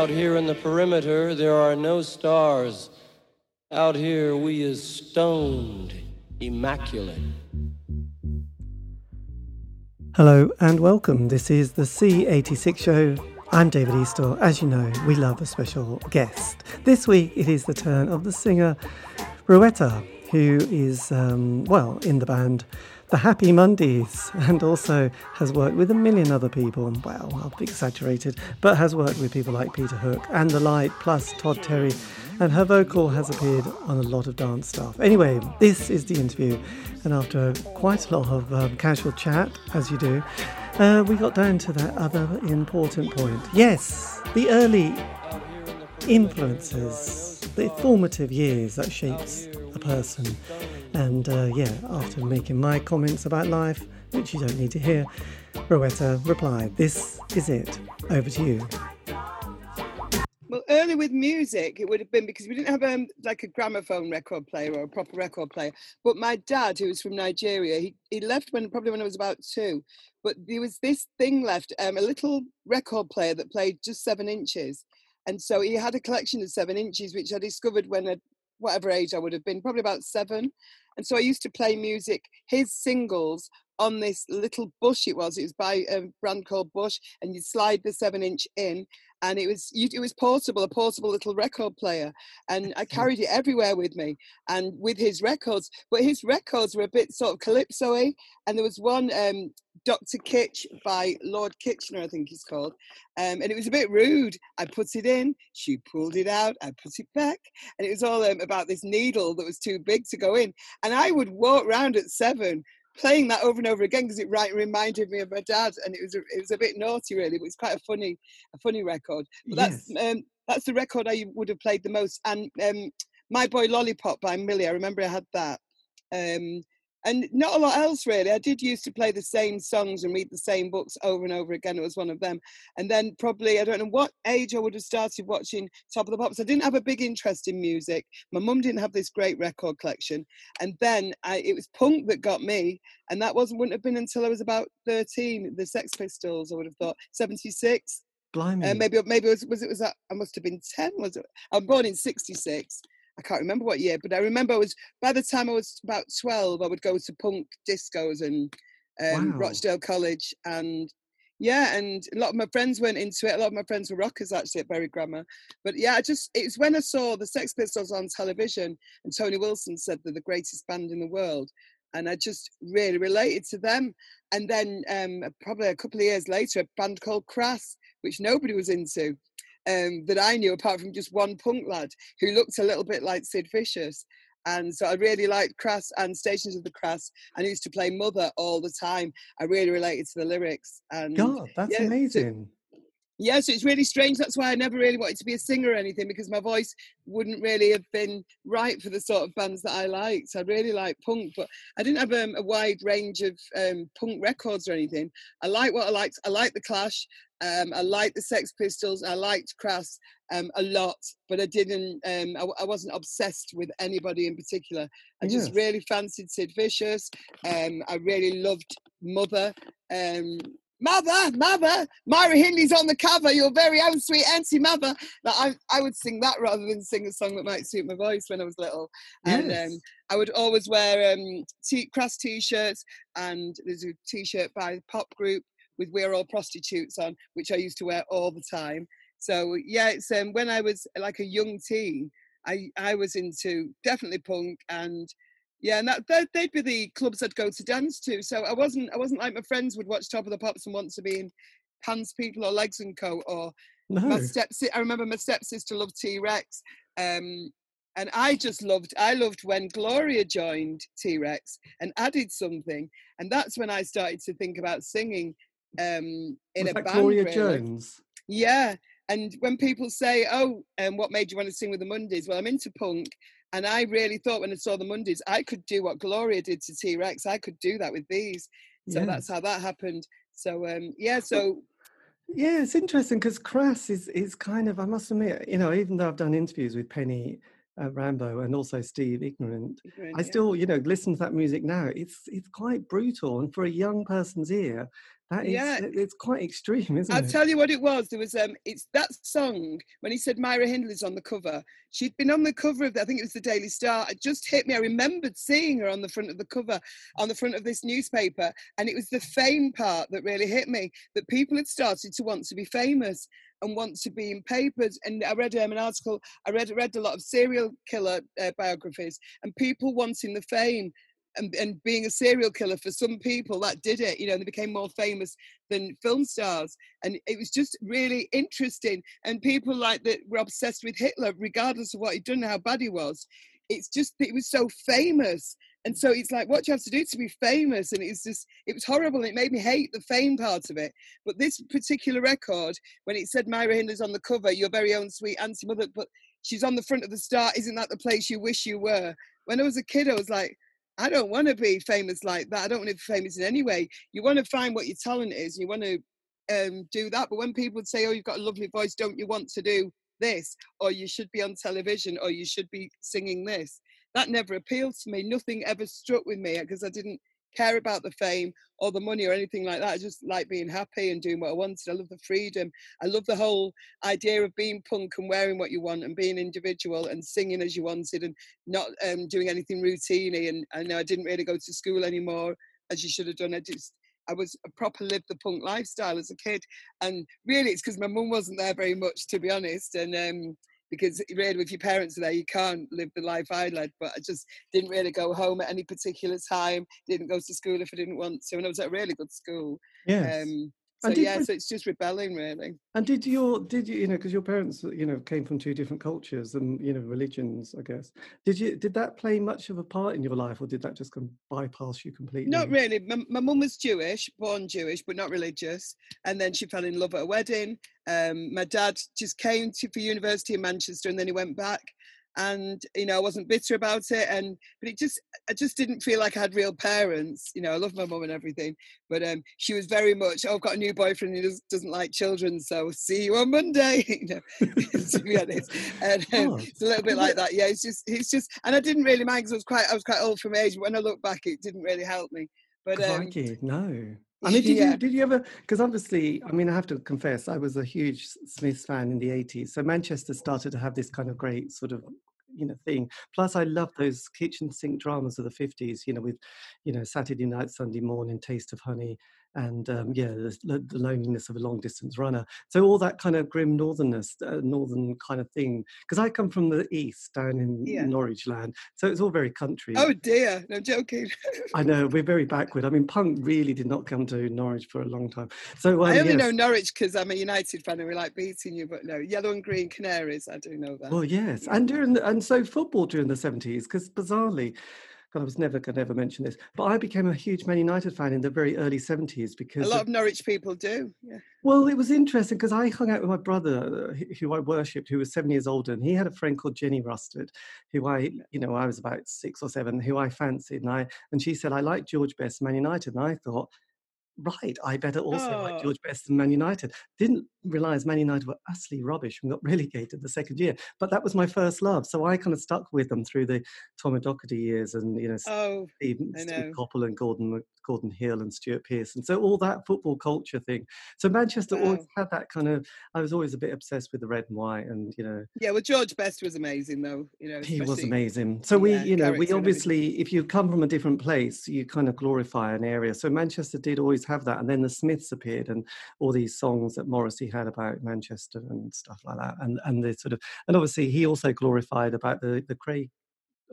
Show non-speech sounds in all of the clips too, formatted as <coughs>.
Out here in the perimeter, there are no stars. Out here, we is stoned, immaculate. Hello and welcome. This is the C86 show. I'm David Eastaugh. As you know, we love a special guest. This week it is the turn of the singer Rowetta, who is, um, well, in the band The Happy Mondays and also has worked with a million other people. Well, I'll be exaggerated, but has worked with people like Peter Hook and The Light, plus Todd Terry, and her vocal has appeared on a lot of dance stuff. Anyway, this is the interview, and after quite a lot of um, casual chat, as you do, uh, we got down to that other important point. Yes, the early influences, the formative years that shapes a person. And uh, yeah, after making my comments about life, which you don't need to hear, Rowetta replied, This is it. Over to you. Well, early with music, it would have been because we didn't have um, like a gramophone record player or a proper record player. But my dad, who was from Nigeria, he, he left when probably when I was about two. But there was this thing left, um, a little record player that played just seven inches. And so he had a collection of seven inches, which I discovered when at whatever age I would have been, probably about seven. And so I used to play music, his singles on this little bush it was. It was by a brand called Bush, and you slide the seven inch in, and it was it was portable, a portable little record player, and I <laughs> carried it everywhere with me, and with his records. But his records were a bit sort of calypso-y, and there was one um, Dr. Kitch by Lord Kitchener, I think he's called, um, and it was a bit rude. I put it in, she pulled it out, I put it back, and it was all um, about this needle that was too big to go in, and I would walk around at seven playing that over and over again because it right reminded me of my dad, and it was a, it was a bit naughty really, but it's quite a funny a funny record. But yes. that's um, that's the record I would have played the most. And um, My Boy Lollipop by Millie, I remember I had that. Um, and not a lot else really. I did used to play the same songs and read the same books over and over again. It was one of them. And then probably I don't know what age I would have started watching Top of the Pops. I didn't have a big interest in music. My mum didn't have this great record collection, and then I, it was punk that got me. And that wasn't wouldn't have been until I was about thirteen. The Sex Pistols, I would have thought seventy six. Blimey. Uh, maybe maybe it was, was it was that I must have been ten. Was it? I'm born in sixty six. I can't remember what year, but I remember I was by the time I was about twelve, I would go to punk discos and um, wow. Rochdale College, and yeah, and a lot of my friends went into it. A lot of my friends were rockers actually at Bury Grammar, but yeah, I just it was when I saw the Sex Pistols on television, and Tony Wilson said they're the greatest band in the world, and I just really related to them. And then um, probably a couple of years later, a band called Crass, which nobody was into um, that I knew, apart from just one punk lad who looked a little bit like Sid Vicious. And so I really liked Crass and Stations of the Crass, and I used to play Mother all the time. I really related to the lyrics. And God, that's yeah, amazing. Yeah, so it's really strange. That's why I never really wanted to be a singer or anything because my voice wouldn't really have been right for the sort of bands that I liked. I really like punk, but I didn't have um, a wide range of um, punk records or anything. I like what I liked. I liked the Clash. Um, I liked the Sex Pistols. I liked Crass um, a lot, but I didn't. Um, I, I, wasn't obsessed with anybody in particular. I just really fancied Sid Vicious. Um, I really loved Mother. Um, mother, mother, Myra Hindley's on the cover. Your very own sweet auntie, mother. Like I, I would sing that rather than sing a song that might suit my voice when I was little. Yes. And um, I would always wear um, t- Crass t-shirts, and there's a t-shirt by a pop group with "We're All Prostitutes" on, which I used to wear all the time. So yeah, it's um, when I was like a young teen, I I was into definitely punk and yeah, and that they'd be the clubs I'd go to dance to. So I wasn't I wasn't like my friends would watch Top of the Pops and want to be in Pan's People or Legs and Co. Or no. my stepsister. I remember my stepsister loved T Rex. Um, and I just loved I loved when Gloria joined T Rex and added something, and that's when I started to think about singing um, in Was a band. Gloria really. Jones. Yeah, and when people say, "Oh, um, what made you want to sing with the Mondays?" Well, I'm into punk, and I really thought when I saw the Mondays, I could do what Gloria did to T Rex. I could do that with these. So that's how that happened. So um, yeah, so yeah, it's interesting because Crass is is kind of I must admit, you know, even though I've done interviews with Penny uh, Rimbaud and also Steve Ignorant, Ignorant I still, yeah. you know, listen to that music now. It's it's quite brutal, and for a young person's ear, That is, Yeah. it's quite extreme, isn't it? I'll tell you what it was. There was um, it's that song when he said Myra Hindley's on the cover. She'd been on the cover of, the, I think it was the Daily Star. It just hit me. I remembered seeing her on the front of the cover, on the front of this newspaper, and it was the fame part that really hit me. That people had started to want to be famous and want to be in papers. And I read um, an article. I read read a lot of serial killer uh, biographies, and people wanting the fame. And, and being a serial killer for some people that did it you know they became more famous than film stars. And it was just really interesting. And people like that were obsessed with hitler regardless of what he'd done how bad he was it's just he was so famous. And so it's like what you have to do to be famous? And it's just it was horrible. And it made me hate the fame part of it. But this particular record when it said myra hindley's on the cover your very own sweet auntie mother but she's on the front of the star isn't that the place you wish you were? When i was a kid i was like I don't want to be famous like that. I don't want to be famous in any way. You want to find what your talent is. You want to um, do that. But when people say, "Oh, you've got a lovely voice," don't you want to do this, or you should be on television, or you should be singing this? That never appealed to me. Nothing ever struck with me because I didn't care about the fame or the money or anything like that. I just like being happy and doing what I wanted. I love the freedom. I love the whole idea of being punk and wearing what you want and being individual and singing as you wanted and not um, doing anything routiny. And I know I didn't really go to school anymore as you should have done. I just I was a proper lived the punk lifestyle as a kid, and really it's because my mum wasn't there very much, to be honest. And um, because really, if your parents are there, you can't live the life I led. But I just didn't really go home at any particular time. Didn't go to school if I didn't want to, and I was at a really good school. Yes. Um, so And did yeah, you- so it's just rebelling, really. and did your did you you know because your parents you know came from two different cultures and you know religions, I guess. Did you did that play much of a part in your life, or did that just come bypass you completely? Not really. My, my mum was Jewish, born Jewish, but not religious. And then she fell in love at a wedding. Um, my dad just came to for university in Manchester, and then he went back. And you know, I wasn't bitter about it. And but it just, I just didn't feel like I had real parents. You know, I love my mum and everything, but um, she was very much. Oh, I've got a new boyfriend. who does, doesn't like children, so see you on Monday. <laughs> you know, <laughs> to be honest. And um, Oh, it's a little bit like that. Yeah, it's just, it's just, and I didn't really mind because I was quite, I was quite old from age. But when I look back, it didn't really help me. But um, Crikey, no. I mean, did yeah. you did you ever? Because obviously, I mean, I have to confess, I was a huge Smiths fan in the eighties. So Manchester started to have this kind of great sort of you know thing. Plus, I love those kitchen sink dramas of the fifties. You know, with you know Saturday night, Sunday morning, Taste of Honey, and um, yeah, the, the loneliness of a long distance runner. So all that kind of grim northernness, uh, northern kind of thing. Because I come from the east, down in Yeah. Norwich land, so it's all very country. oh dear, no joking. I know we're very <laughs> backward. I mean, punk really did not come to Norwich for a long time. So um, I only yes. know Norwich because I'm a United fan and we like beating you, but no, yellow and green Canaries, I do know that. Well, yes, and during the, and so football during the seventies, because bizarrely, God, I was never going to ever mention this, but I became a huge Man United fan in the very early seventies because. a lot of- of Norwich people do. Yeah. Well, it was interesting because I hung out with my brother, uh, who I worshipped, who was seven years older, and he had a friend called Jenny Rustard, who I, you know, I was about six or seven, who I fancied, and I, and she said I like George Best, Man United, and I thought, right, I better also like Oh. George Best and Man United. Didn't realise Man United were utterly rubbish and got <laughs> relegated the second year, but that was my first love, so I kind of stuck with them through the Tom Docherty years, and you know, Oh, Steve, Steve. Coppell and Gordon Gordon Hill and Stuart Pearce, and so all that football culture thing. So Manchester always oh. had that kind of. I was always a bit obsessed with the red and white, and you know yeah. Well, George Best was amazing, though. You know, he was amazing. So we, yeah, you know, we character and everything. obviously, if you come from a different place, you kind of glorify an area. So Manchester did always have that, and then the Smiths appeared, and all these songs that Morrissey had about Manchester and stuff like that, and and the sort of, and obviously he also glorified about the the Kray.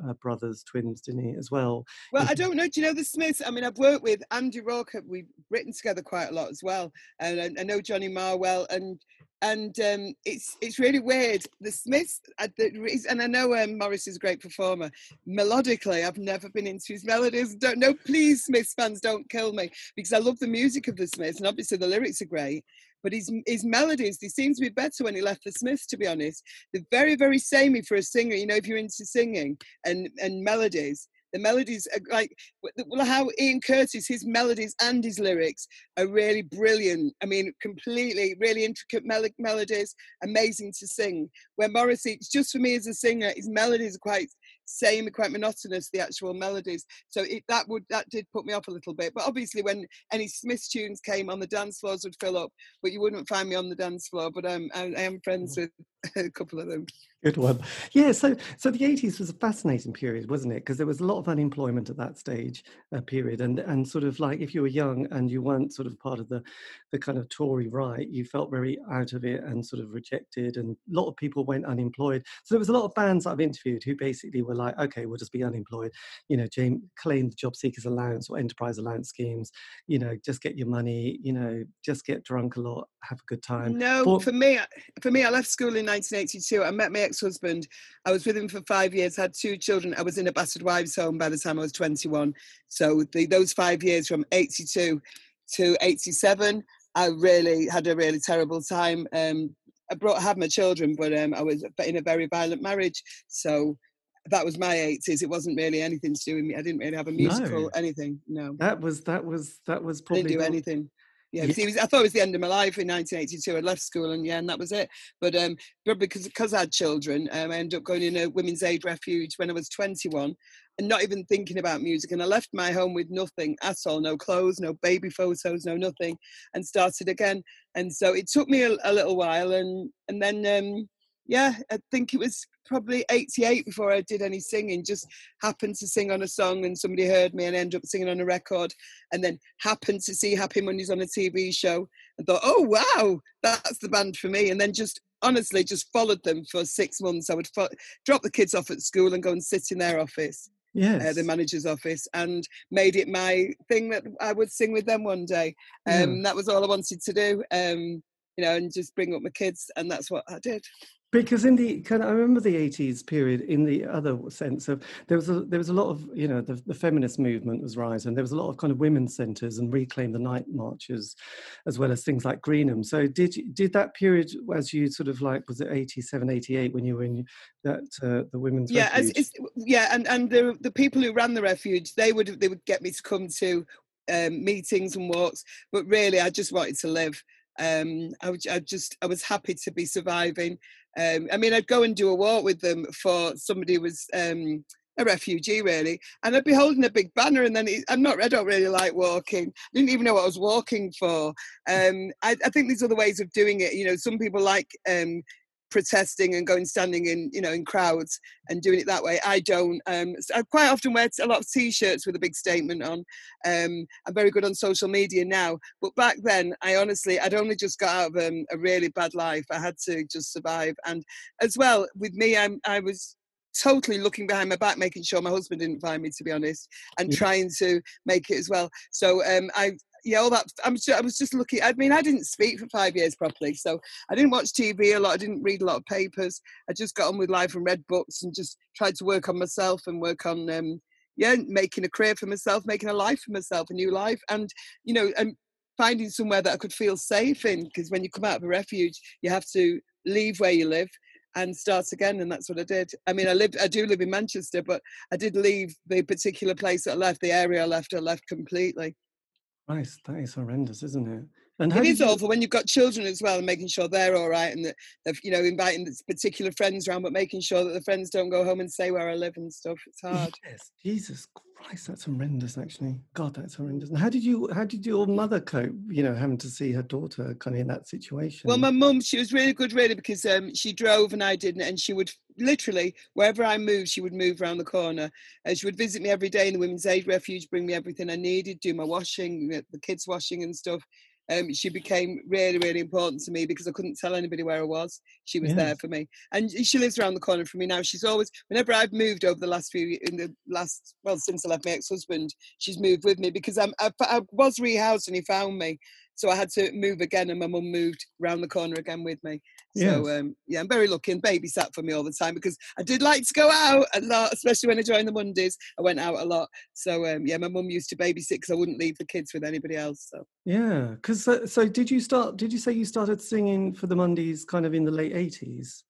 Uh, brothers, twins, didn't he, as well? Well, I don't know. Do you know the Smiths? I mean, I've worked with Andy Rourke. We've written together quite a lot as well, and I, I know Johnny Marr well. And and um, it's it's really weird. The Smiths, uh, the and I know um, Morrissey's a great performer. Melodically, I've never been into his melodies. Don't no, please, Smiths fans, don't kill me because I love the music of the Smiths, and obviously the lyrics are great. But his his melodies, they seem to be better when he left the Smiths. To be honest, they're very very samey for a singer. You know, if you're into singing and and melodies, the melodies are like well, how Ian Curtis, his melodies and his lyrics are really brilliant. I mean, completely, really intricate mel- melodies, amazing to sing. Where Morrissey, it's just for me as a singer, his melodies are quite same, quite monotonous, the actual melodies. So it, that would that did put me off a little bit. But obviously, when any Smith tunes came on, the dance floors would fill up, but you wouldn't find me on the dance floor. But um, I, I am friends with a <laughs> couple of them. Good one. Yeah, so so the 80s was a fascinating period, wasn't it? Because there was a lot of unemployment at that stage uh, period, and and sort of like if you were young and you weren't sort of part of the the kind of Tory right, you felt very out of it and sort of rejected, and a lot of people went unemployed. So there was a lot of bands I've interviewed who basically were like, okay, we'll just be unemployed, you know, James claim the job seekers allowance or enterprise allowance schemes, you know, just get your money, you know, just get drunk a lot, have a good time. No, but, for me, for me, I left school in 1982. I met my ex-husband. I was with him for five years, had two children. I was in a battered wives home by the time I was 21. So the, those five years from 82 to 87, I really had a really terrible time. Um, I brought had my children, but um, I was in a very violent marriage. So that was my 80s. It wasn't really anything to do with me. I didn't really have a musical no. anything. No. That was that was that was probably I didn't do anything yeah, yeah. Was, I thought it was the end of my life in 1982. I left school and yeah, and that was it. But um, but because because I had children, um, I ended up going in a women's aid refuge when I was 21, and not even thinking about music. And I left my home with nothing at all, no clothes, no baby photos, no nothing, and started again. And so it took me a, a little while, and and then um, yeah, I think it was probably 88 before I did any singing. Just happened to sing on a song and somebody heard me and ended up singing on a record. And then happened to see Happy Mondays on a TV show and thought, oh, wow, that's the band for me. And then just honestly just followed them for six months. I would fo- drop the kids off at school and go and sit in their office. Yes. Uh, the manager's office and made it my thing that I would sing with them one day. Um, That was all I wanted to do, um, you know, and just bring up my kids, and that's what I did. Because in the kind of, I remember the eighties period in the other sense of there was a there was a lot of you know the, the feminist movement was rising. There was a lot of kind of women's centres and reclaim the night marches, as well as things like Greenham. So did did that period as you sort of like was it 87, 88 when you were in that uh, the women's yeah as, yeah and and the the people who ran the refuge they would they would get me to come to um, meetings and walks, but really I just wanted to live. Um, I, I, just I was happy to be surviving. Um, I mean, I'd go and do a walk with them for somebody who was um, a refugee, really, and I'd be holding a big banner, and then I'm not. I don't really like walking. I didn't even know what I was walking for. Um, I, I, think these are the ways of doing it. You know, some people like um, protesting and going standing in you know in crowds and doing it that way i don't um so i quite often wear a lot of t-shirts with a big statement on um i'm very good on social media now but back then i honestly i'd only just got out of um, a really bad life i had to just survive and as well with me i'm i was totally looking behind my back, making sure my husband didn't find me, to be honest, and yeah. trying to make it as well. So um, I yeah, all that. I'm sure I was just looking. I mean, I didn't speak for five years properly, so I didn't watch TV a lot. I didn't read a lot of papers. I just got on with life and read books and just tried to work on myself and work on, um, yeah, making a career for myself, making a life for myself, a new life, and you know, and finding somewhere that I could feel safe in. Because when you come out of a refuge, you have to leave where you live and start again and that's what i did i mean i live i do live in manchester but i did leave the particular place that i left the area i left i left completely Christ, that is horrendous, isn't it? And it is awful when you've got children as well, and making sure they're all right, and that you know, inviting this particular friends around, but making sure that the friends don't go home and say where I live and stuff. It's hard. Yes, Jesus Christ, that's horrendous. Actually, God, that's horrendous. And how did you, how did your mother cope? You know, having to see her daughter kind of in that situation. Well, my mum, she was really good, really, because um, she drove and I didn't, and she would literally wherever I moved, she would move around the corner. Uh, she would visit me every day in the women's aid refuge, bring me everything I needed, do my washing, the kids' washing and stuff um, she became really, really important to me because I couldn't tell anybody where I was. She was yes. there for me, and she lives around the corner from me now. She's always, whenever I've moved over the last few, in the last, well, since I left my ex-husband, she's moved with me because I'm, I, I was rehoused and he found me, so I had to move again, and my mum moved round the corner again with me. So yes. um, yeah, I'm very lucky and babysat for me all the time because I did like to go out a lot, especially when I joined the Mondays. I went out a lot. So um, yeah, my mum used to babysit because I wouldn't leave the kids with anybody else. So yeah, because uh, so did you start? Did you say you started singing for the Mondays kind of in the late 80s?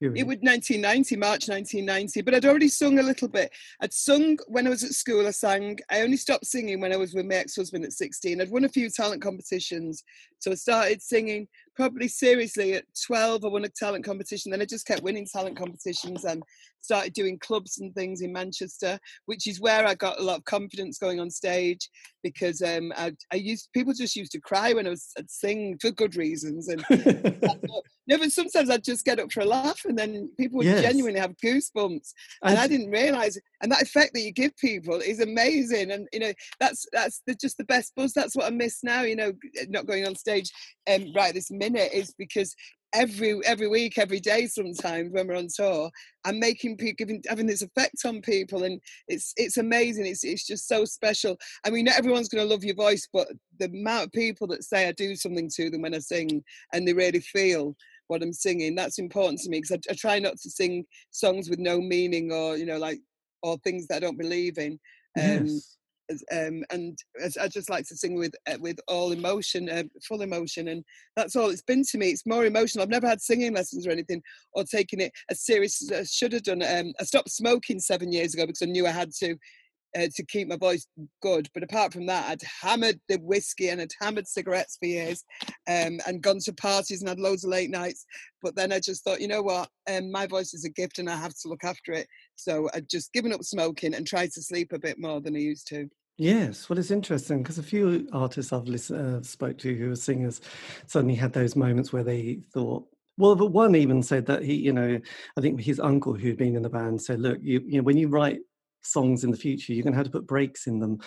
It was 1990, March 1990, but I'd already sung a little bit. I'd sung when I was at school, I sang. I only stopped singing when I was with my ex husband at 16. I'd won a few talent competitions. So I started singing probably seriously at 12. I won a talent competition. Then I just kept winning talent competitions and started doing clubs and things in Manchester, which is where I got a lot of confidence going on stage because um, I, I used people just used to cry when I was I'd sing for good reasons and <laughs> no, but sometimes I'd just get up for a laugh and then people would yes. genuinely have goosebumps and, and I didn't realize and that effect that you give people is amazing and you know that's that's the, just the best buzz that's what I miss now you know not going on stage um, right this minute is because every every week, every day sometimes when we're on tour, I'm making people giving having this effect on people and it's it's amazing. It's it's just so special. I mean not everyone's gonna love your voice, but the amount of people that say I do something to them when I sing and they really feel what I'm singing, that's important to me because I, I try not to sing songs with no meaning or, you know, like or things that I don't believe in. Um, yes um, and I just like to sing with uh, with all emotion, uh, full emotion, and that's all it's been to me. It's more emotional. I've never had singing lessons or anything, or taken it as serious as I should have done. Um, I stopped smoking seven years ago because I knew I had to. Uh, to keep my voice good, but apart from that, I'd hammered the whiskey and I'd hammered cigarettes for years, um, and gone to parties and had loads of late nights. But then I just thought, you know what, um, my voice is a gift and I have to look after it. So I'd just given up smoking and tried to sleep a bit more than I used to. Yes, well, it's interesting because a few artists I've uh, spoke to who were singers suddenly had those moments where they thought, well, the one even said that he, you know, I think his uncle who'd been in the band said, look, you, you know, when you write songs in the future, you're going to have to put breaks in them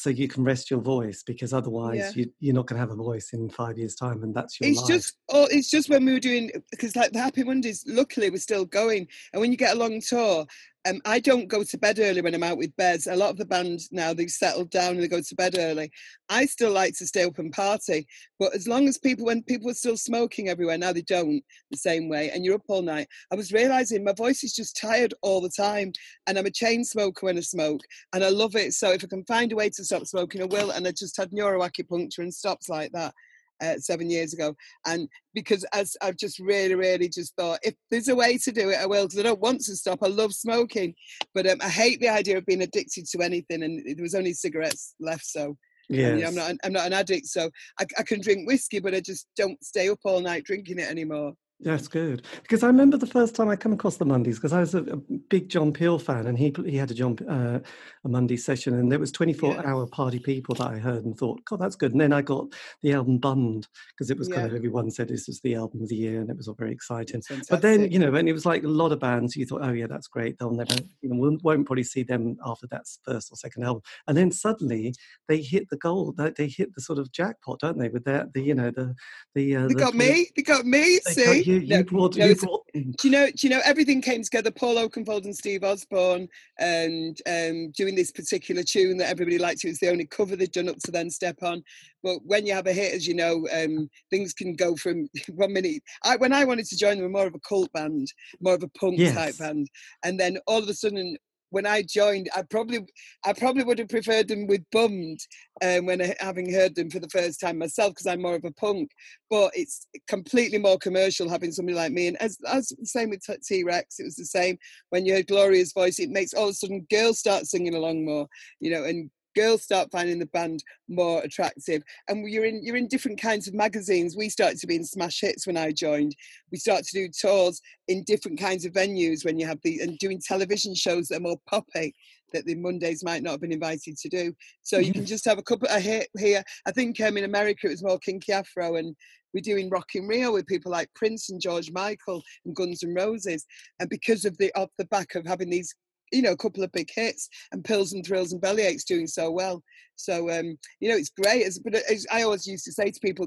so you can rest your voice because otherwise yeah. you, you're not going to have a voice in five years time and that's your it's life. just oh it's just when we were doing because like the happy mondays luckily we're still going and when you get a long tour um, I don't go to bed early when I'm out with Bez. A lot of the band now they've settled down and they go to bed early. I still like to stay up and party, but as long as people, when people are still smoking everywhere now, they don't the same way, and you're up all night. I was realizing my voice is just tired all the time, and I'm a chain smoker when I smoke, and I love it. So if I can find a way to stop smoking, I will. And I just had neuroacupuncture and stops like that uh, seven years ago. And because as I've just really, really just thought, if there's a way to do it, I will, because I don't want to stop. I love smoking, but um, I hate the idea of being addicted to anything. And there was only cigarettes left, so. Yeah, I'm not. I'm not an addict, so I, I can drink whiskey, but I just don't stay up all night drinking it anymore. That's good. Because I remember the first time I come across the Mondays because I was a, a, big John Peel fan and he he had a John uh, a Monday session and there was 24 yeah. hour party people that I heard and thought God that's good. And then I got the album Bummed because it was yeah. kind of everyone said this was the album of the year and it was all very exciting. But then you know and it was like a lot of bands you thought oh yeah that's great. They'll never you know we won't probably see them after that first or second album. And then suddenly they hit the goal they, they hit the sort of jackpot don't they with that the you know the the uh, they the, got me? They got me? See you, you no, brought, no, you brought... do you know? Do you know? Everything came together. Paul Oakenfold and Steve Osborne, and um, doing this particular tune that everybody liked. It was the only cover they'd done up to then. Step on. But when you have a hit, as you know, um, things can go from <laughs> one minute. I, when I wanted to join them, more of a cult band, more of a punk yes. type band, and then all of a sudden when I joined, I probably I probably would have preferred them with Bummed um, when I, having heard them for the first time myself because I'm more of a punk. But it's completely more commercial having somebody like me. And as as same with T Rex, it was the same. When you heard Gloria's voice, it makes all of a sudden girls start singing along more, you know, and girls start finding the band more attractive and you're in you're in different kinds of magazines. We started to be in smash hits when i joined. We start to do tours in different kinds of venues when you have the and doing television shows that are more poppy that the mondays might not have been invited to do. So you can <laughs> just have a couple of hit here. I think um, in america it was more kinky afro and we're doing Rock in Rio with people like Prince and George Michael and Guns and Roses, and because of the off the back of having these you know, a couple of big hits and Pills and Thrills and Bellyaches doing so well. So, um, you know, it's great. It's, but as I always used to say to people,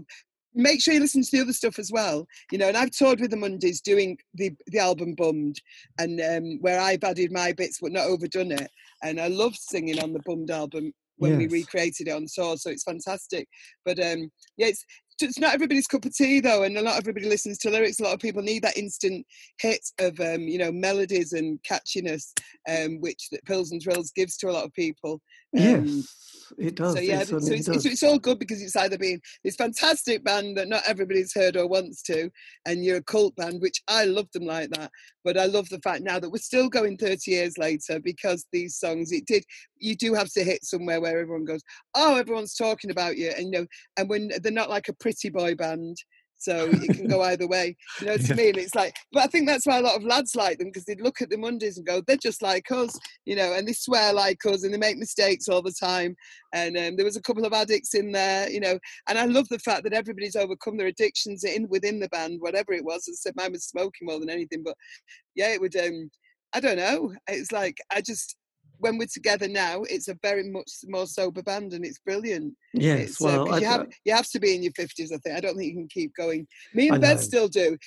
make sure you listen to the other stuff as well. You know, and I've toured with the Mondays doing the, the album Bummed and um, where I've added my bits but not overdone it. And I love singing on the Bummed album when yes. we recreated it on tour. So it's fantastic. But um, yeah, it's it's not everybody's cup of tea though, and a lot of everybody listens to lyrics. A lot of people need that instant hit of um, you know melodies and catchiness, um, which that Pills and Thrills gives to a lot of people. Um, yes, it does. So yeah, it so it's, it's, it's, all good because it's either been this fantastic band that not everybody's heard or wants to, and you're a cult band, which I love them like that. But I love the fact now that we're still going 30 years later because these songs, it did. You do have to hit somewhere where everyone goes, oh, everyone's talking about you, and you know, and when they're not like a pretty boy band So it can go either way. You know what I mean? It's like, but I think that's why a lot of lads like them because they'd look at the Mondays and go, they're just like us, you know, and they swear like us and they make mistakes all the time. And um, there was a couple of addicts in there, you know, and I love the fact that everybody's overcome their addictions in within the band, whatever it was. I said mine was smoking more than anything, but yeah, it would. Um, I don't know. It's like I just when we're together now, it's a very much more sober band and it's brilliant. Yes, it's, well, uh, you have you have to be in your fifties. I think I don't think you can keep going. Me and Bez still do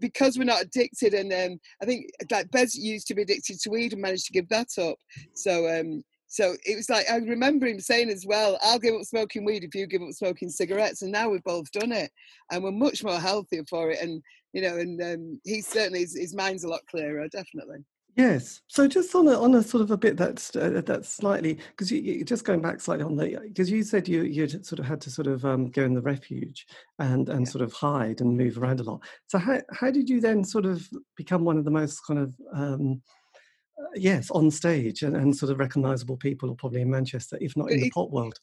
because we're not addicted, and um, I think like Bez used to be addicted to weed and managed to give that up. So um, so it was like I remember him saying as well, "I'll give up smoking weed if you give up smoking cigarettes." And now we've both done it, and we're much more healthier for it. And you know, and um, he certainly his, his mind's a lot clearer, definitely. Yes. So just on a on a sort of a bit that's uh, that's slightly because you, you, just going back slightly on the because you said you you sort of had to sort of um, go in the refuge and and yeah. sort of hide and move around a lot. So how how did you then sort of become one of the most kind of um, uh, yes on stage and, and sort of recognizable people probably in Manchester, if not in it, the pop world?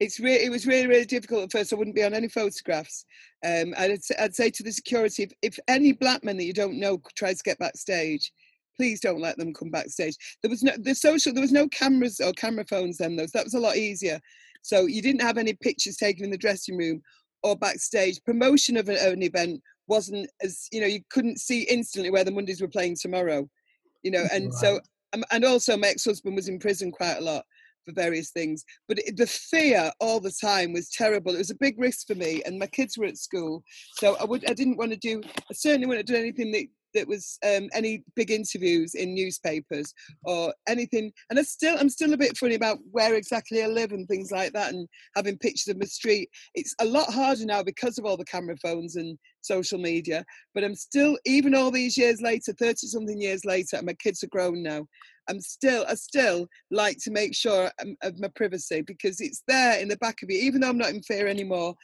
It's re- it was really really difficult at first. I wouldn't be on any photographs. Um, I'd, I'd say to the security if, if any black men that you don't know tries to get backstage please don't let them come backstage. There was no the social, there was no cameras or camera phones then though. So that was a lot easier. So you didn't have any pictures taken in the dressing room or backstage. Promotion of an, of an event wasn't as you know you couldn't see instantly where the Mondays were playing tomorrow, you know. And right. so um, and also my ex-husband was in prison quite a lot for various things. But it, the fear all the time was terrible. It was a big risk for me, and my kids were at school, so I would I didn't want to do. I certainly wouldn't do anything that that was um, any big interviews in newspapers or anything. And I still, I'm still a bit funny about where exactly I live and things like that, and having pictures of my street. It's a lot harder now because of all the camera phones and social media. But I'm still, even all these years later, thirty something years later, and my kids are grown now. I'm still, I still like to make sure of my privacy because it's there in the back of you, even though I'm not in fear anymore.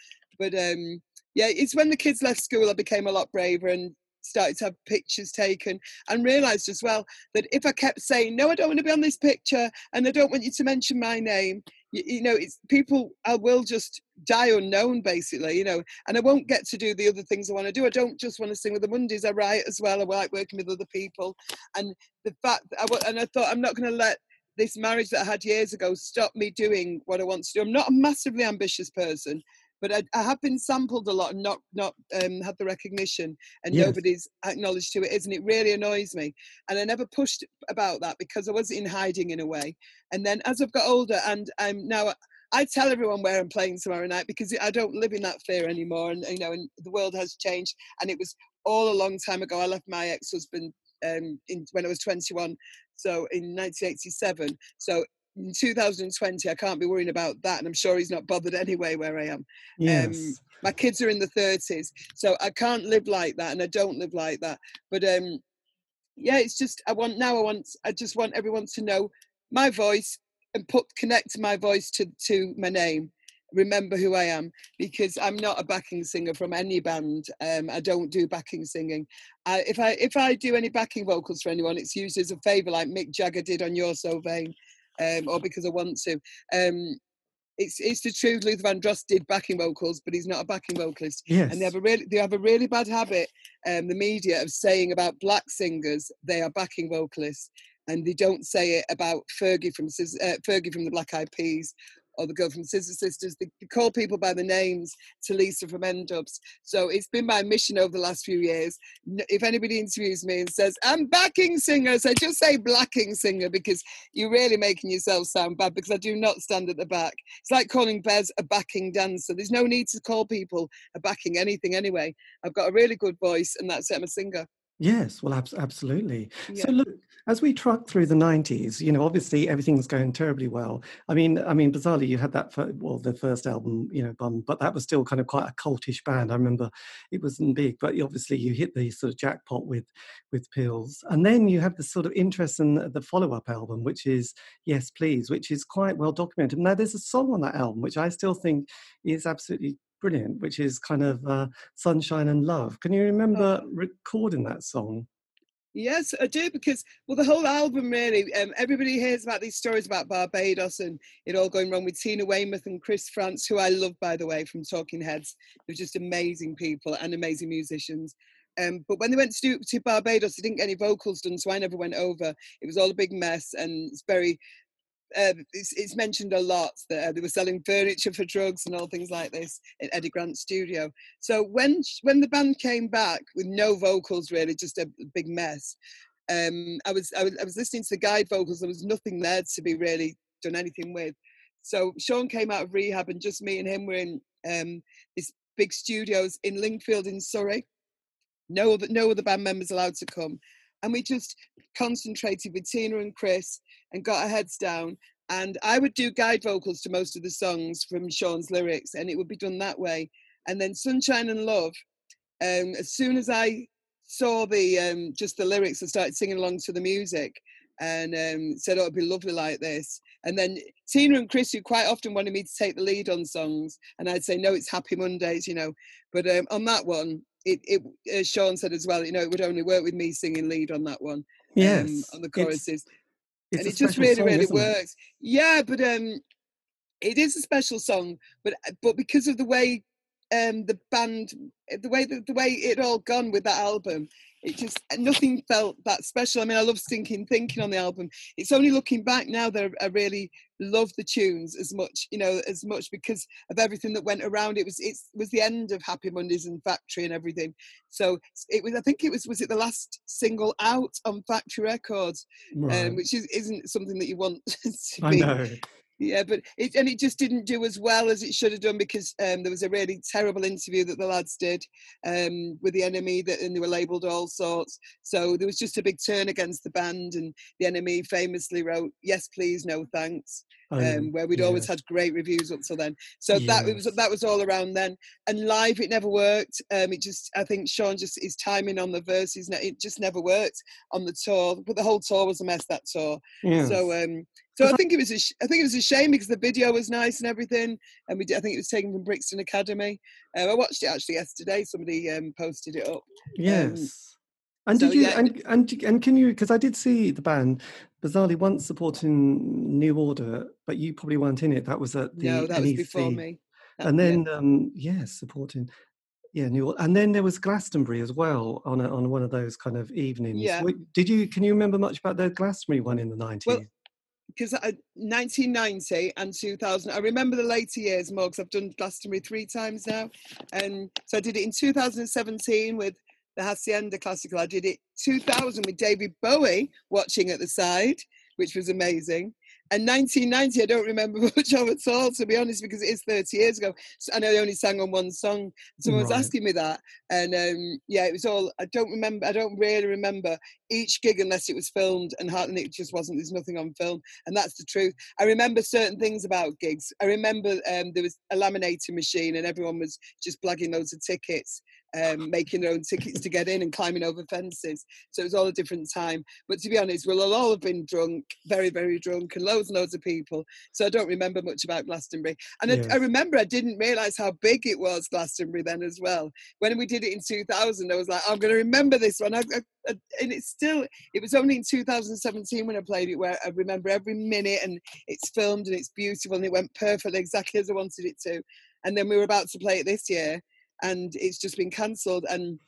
But um, yeah, it's when the kids left school I became a lot braver and started to have pictures taken and realized as well that if I kept saying, no, I don't want to be on this picture and I don't want you to mention my name, you, you, know, it's people, I will just die unknown basically, you know, and I won't get to do the other things I want to do. I don't just want to sing with the Mondays, I write as well. I like working with other people. And the fact, I, and I thought, I'm not going to let this marriage that I had years ago stop me doing what I want to do. I'm not a massively ambitious person, but I, I, have been sampled a lot and not not um, had the recognition, and yes. nobody's acknowledged who it is, and it really annoys me. And I never pushed about that because I was in hiding in a way. And then as I've got older, and I'm now. I tell everyone where I'm playing tomorrow night because I don't live in that fear anymore, and you know, and the world has changed. And it was all a long time ago. I left my ex-husband um, in, when I was 21, so in 1987. So in 2020, I can't be worrying about that, and I'm sure he's not bothered anyway where I am. Um, yes. Um, my kids are in the 30s, so I can't live like that, and I don't live like that. But um, yeah, it's just I want now. I want I just want everyone to know my voice and put connect my voice to to my name. Remember who I am because I'm not a backing singer from any band. Um, I don't do backing singing. I, if I if I do any backing vocals for anyone, it's used as a favour, like Mick Jagger did on "You're So Vain." Um, or because I want to. Um, it's it's the truth. Luther Vandross did backing vocals, but he's not a backing vocalist. Yes. And they have a really they have a really bad habit, um, the media of saying about black singers they are backing vocalists, and they don't say it about Fergie from uh, Fergie from the Black Eyed Peas or the girl from Scissor Sisters. They, call people by the names to Lisa from N-Dubz. So it's been my mission over the last few years. If anybody interviews me and says, I'm backing singer, so just say blacking singer because you're really making yourself sound bad because I do not stand at the back. It's like calling Bez a backing dancer. There's no need to call people a backing anything anyway. I've got a really good voice and that's it, I'm a singer. Yes, well, ab- absolutely. Yeah. So look, as we truck through the '90s, you know, obviously everything's going terribly well. I mean, I mean, bizarrely, you had that for, well, the first album, you know, bum, but that was still kind of quite a cultish band. I remember it wasn't big, but obviously you hit the sort of jackpot with with Pills, and then you have the sort of interest in the follow-up album, which is Yes Please, which is quite well documented. Now, there's a song on that album which I still think is absolutely brilliant, which is kind of uh, Sunshine and Love. Can you remember oh. recording that song? Yes, I do because well, the whole album really. Um, everybody hears about these stories about Barbados and it all going wrong with Tina Weymouth and Chris Frantz, who I love by the way from Talking Heads. They're just amazing people and amazing musicians. Um, but when they went to, to Barbados, they didn't get any vocals done, so I never went over. It was all a big mess, and it's very uh, it's, it's, mentioned a lot that uh, they were selling furniture for drugs and all things like this in Eddie Grant's studio. So when when the band came back with no vocals, really, just a big mess, um, I was I was I was listening to the guide vocals. There was nothing there to be really done anything with. So Sean came out of rehab, and just me and him were in um, this big studios in Lingfield in Surrey. No other no other band members allowed to come, and we just concentrated with Tina and Chris and got our heads down. And I would do guide vocals to most of the songs from Sean's lyrics, and it would be done that way. And then Sunshine and Love, um, as soon as I saw the um, just the lyrics, I started singing along to the music and um, said, "Oh, it'd be lovely like this." And then Tina and Chris, who quite often wanted me to take the lead on songs, and I'd say, "No, it's Happy Mondays," you know. But um, on that one, it, it as Sean said as well, you know, it would only work with me singing lead on that one. Um, yes, um, on the choruses. It's, it's and it just really, song, really works. It? Yeah, but um, it is a special song, but uh, but because of the way um the band, the way the, the way it all gone with that album, it just nothing felt that special. I mean, I love Stinking Thinking on the album. It's only looking back now that I really love the tunes as much, you know, as much because of everything that went around. It was it was the end of Happy Mondays and Factory and everything. So it was. I think it was was it the last single out on Factory Records, um, right. um, which is, isn't something that you want <laughs> to I be. Know yeah but it and it just didn't do as well as it should have done because um, there was a really terrible interview that the lads did um, with the NME that and they were labeled all sorts. So there was just a big turn against the band and the NME famously wrote yes please no thanks um, um, where we'd always had great reviews up till then. So yes. that was that was all around then. And live it never worked. Um, it just i think sean just his timing on the verses it just never worked on the tour but the whole tour was a mess that tour. Yes. so um so I think it was a sh- I think it was a shame because the video was nice and everything, and we did, I think it was taken from Brixton Academy. Um, I watched it actually yesterday. Somebody um, posted it up. Um, yes. Um, and so, did you yeah. and, and and can you because I did see the band bizarrely once supporting New Order, but you probably weren't in it. That was at the no, that NEC. was before me. That, and then yeah. um yes, supporting yeah, New Order. And then there was Glastonbury as well on a, on one of those kind of evenings. Yeah. Did you can you remember much about the Glastonbury one in the nineties? Well, because 1990 and 2000 i remember the later years more because i've done glastonbury three times now. And so i did it in 2017 with the hacienda classical. I did it 2000 with david bowie watching at the side which was amazing and 1990, I don't remember <laughs> much of at all, to be honest, because it is 30 years ago. So, and I only sang on one song. Someone right. was asking me that. And um, yeah, it was all, I don't remember, I don't really remember each gig unless it was filmed and, and it just wasn't, there's nothing on film. And that's the truth. I remember certain things about gigs. I remember um, there was a laminating machine and everyone was just blagging loads of tickets um, making their own tickets to get in and climbing over fences. So it was all a different time. But to be honest, we'll all have been drunk, very, very drunk, and loads and loads of people. So I don't remember much about Glastonbury. And yes. I, I, remember I didn't realise how big it was, Glastonbury, then as well. When we did it in 2000, I was like, I'm going to remember this one. I, I, and it's still, it was only in 2017 when I played it where I remember every minute and it's filmed and it's beautiful and it went perfectly exactly as I wanted it to. And then we were about to play it this year and it's just been cancelled. And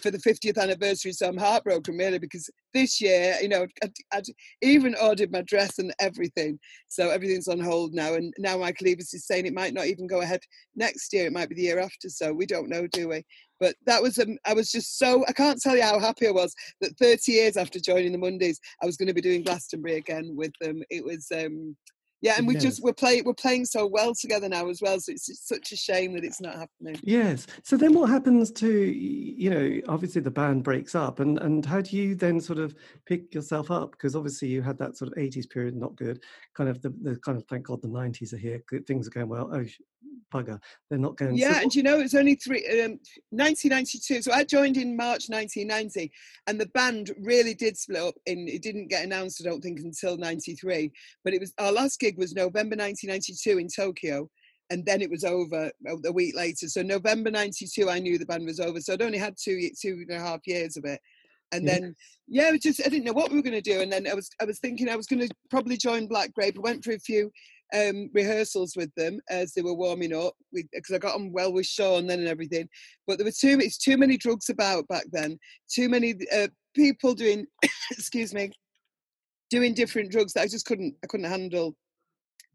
for the 50th anniversary, so I'm heartbroken really because this year, you know, I'd, I'd even ordered my dress and everything, so everything's on hold now. And now Michael Eavis is saying it might not even go ahead next year; it might be the year after. So we don't know, do we? But that was, um, I was just so, I can't tell you how happy I was that 30 years after joining the Mondays, I was going to be doing Glastonbury again with them. It was, um, yeah and we yes. just we're playing we're playing so well together now as well so it's, it's, such a shame that it's not happening. Yes. So then what happens to you know obviously the band breaks up and and how do you then sort of pick yourself up? Because obviously you had that sort of 80s period not good. Kind of the, the kind of thank god the 90s are here things are going well. Oh bugger they're not going yeah so, and you know it's only three um, 1992 so i joined in march 1990 and the band really did split up in it didn't get announced i don't think until 93 but it was our last gig was november 1992 in tokyo and then it was over a week later so november 92 i knew the band was over so i'd only had two two and a half years of it And Yeah. then yeah, it was just I didn't know what we were going to do. And then I was I was thinking I was going to probably join Black Grape. I went for a few um, rehearsals with them as they were warming up because I got on well with Sean then and everything. But there were too it's too many drugs about back then. Too many uh, people doing <coughs> excuse me doing different drugs that I just couldn't I couldn't handle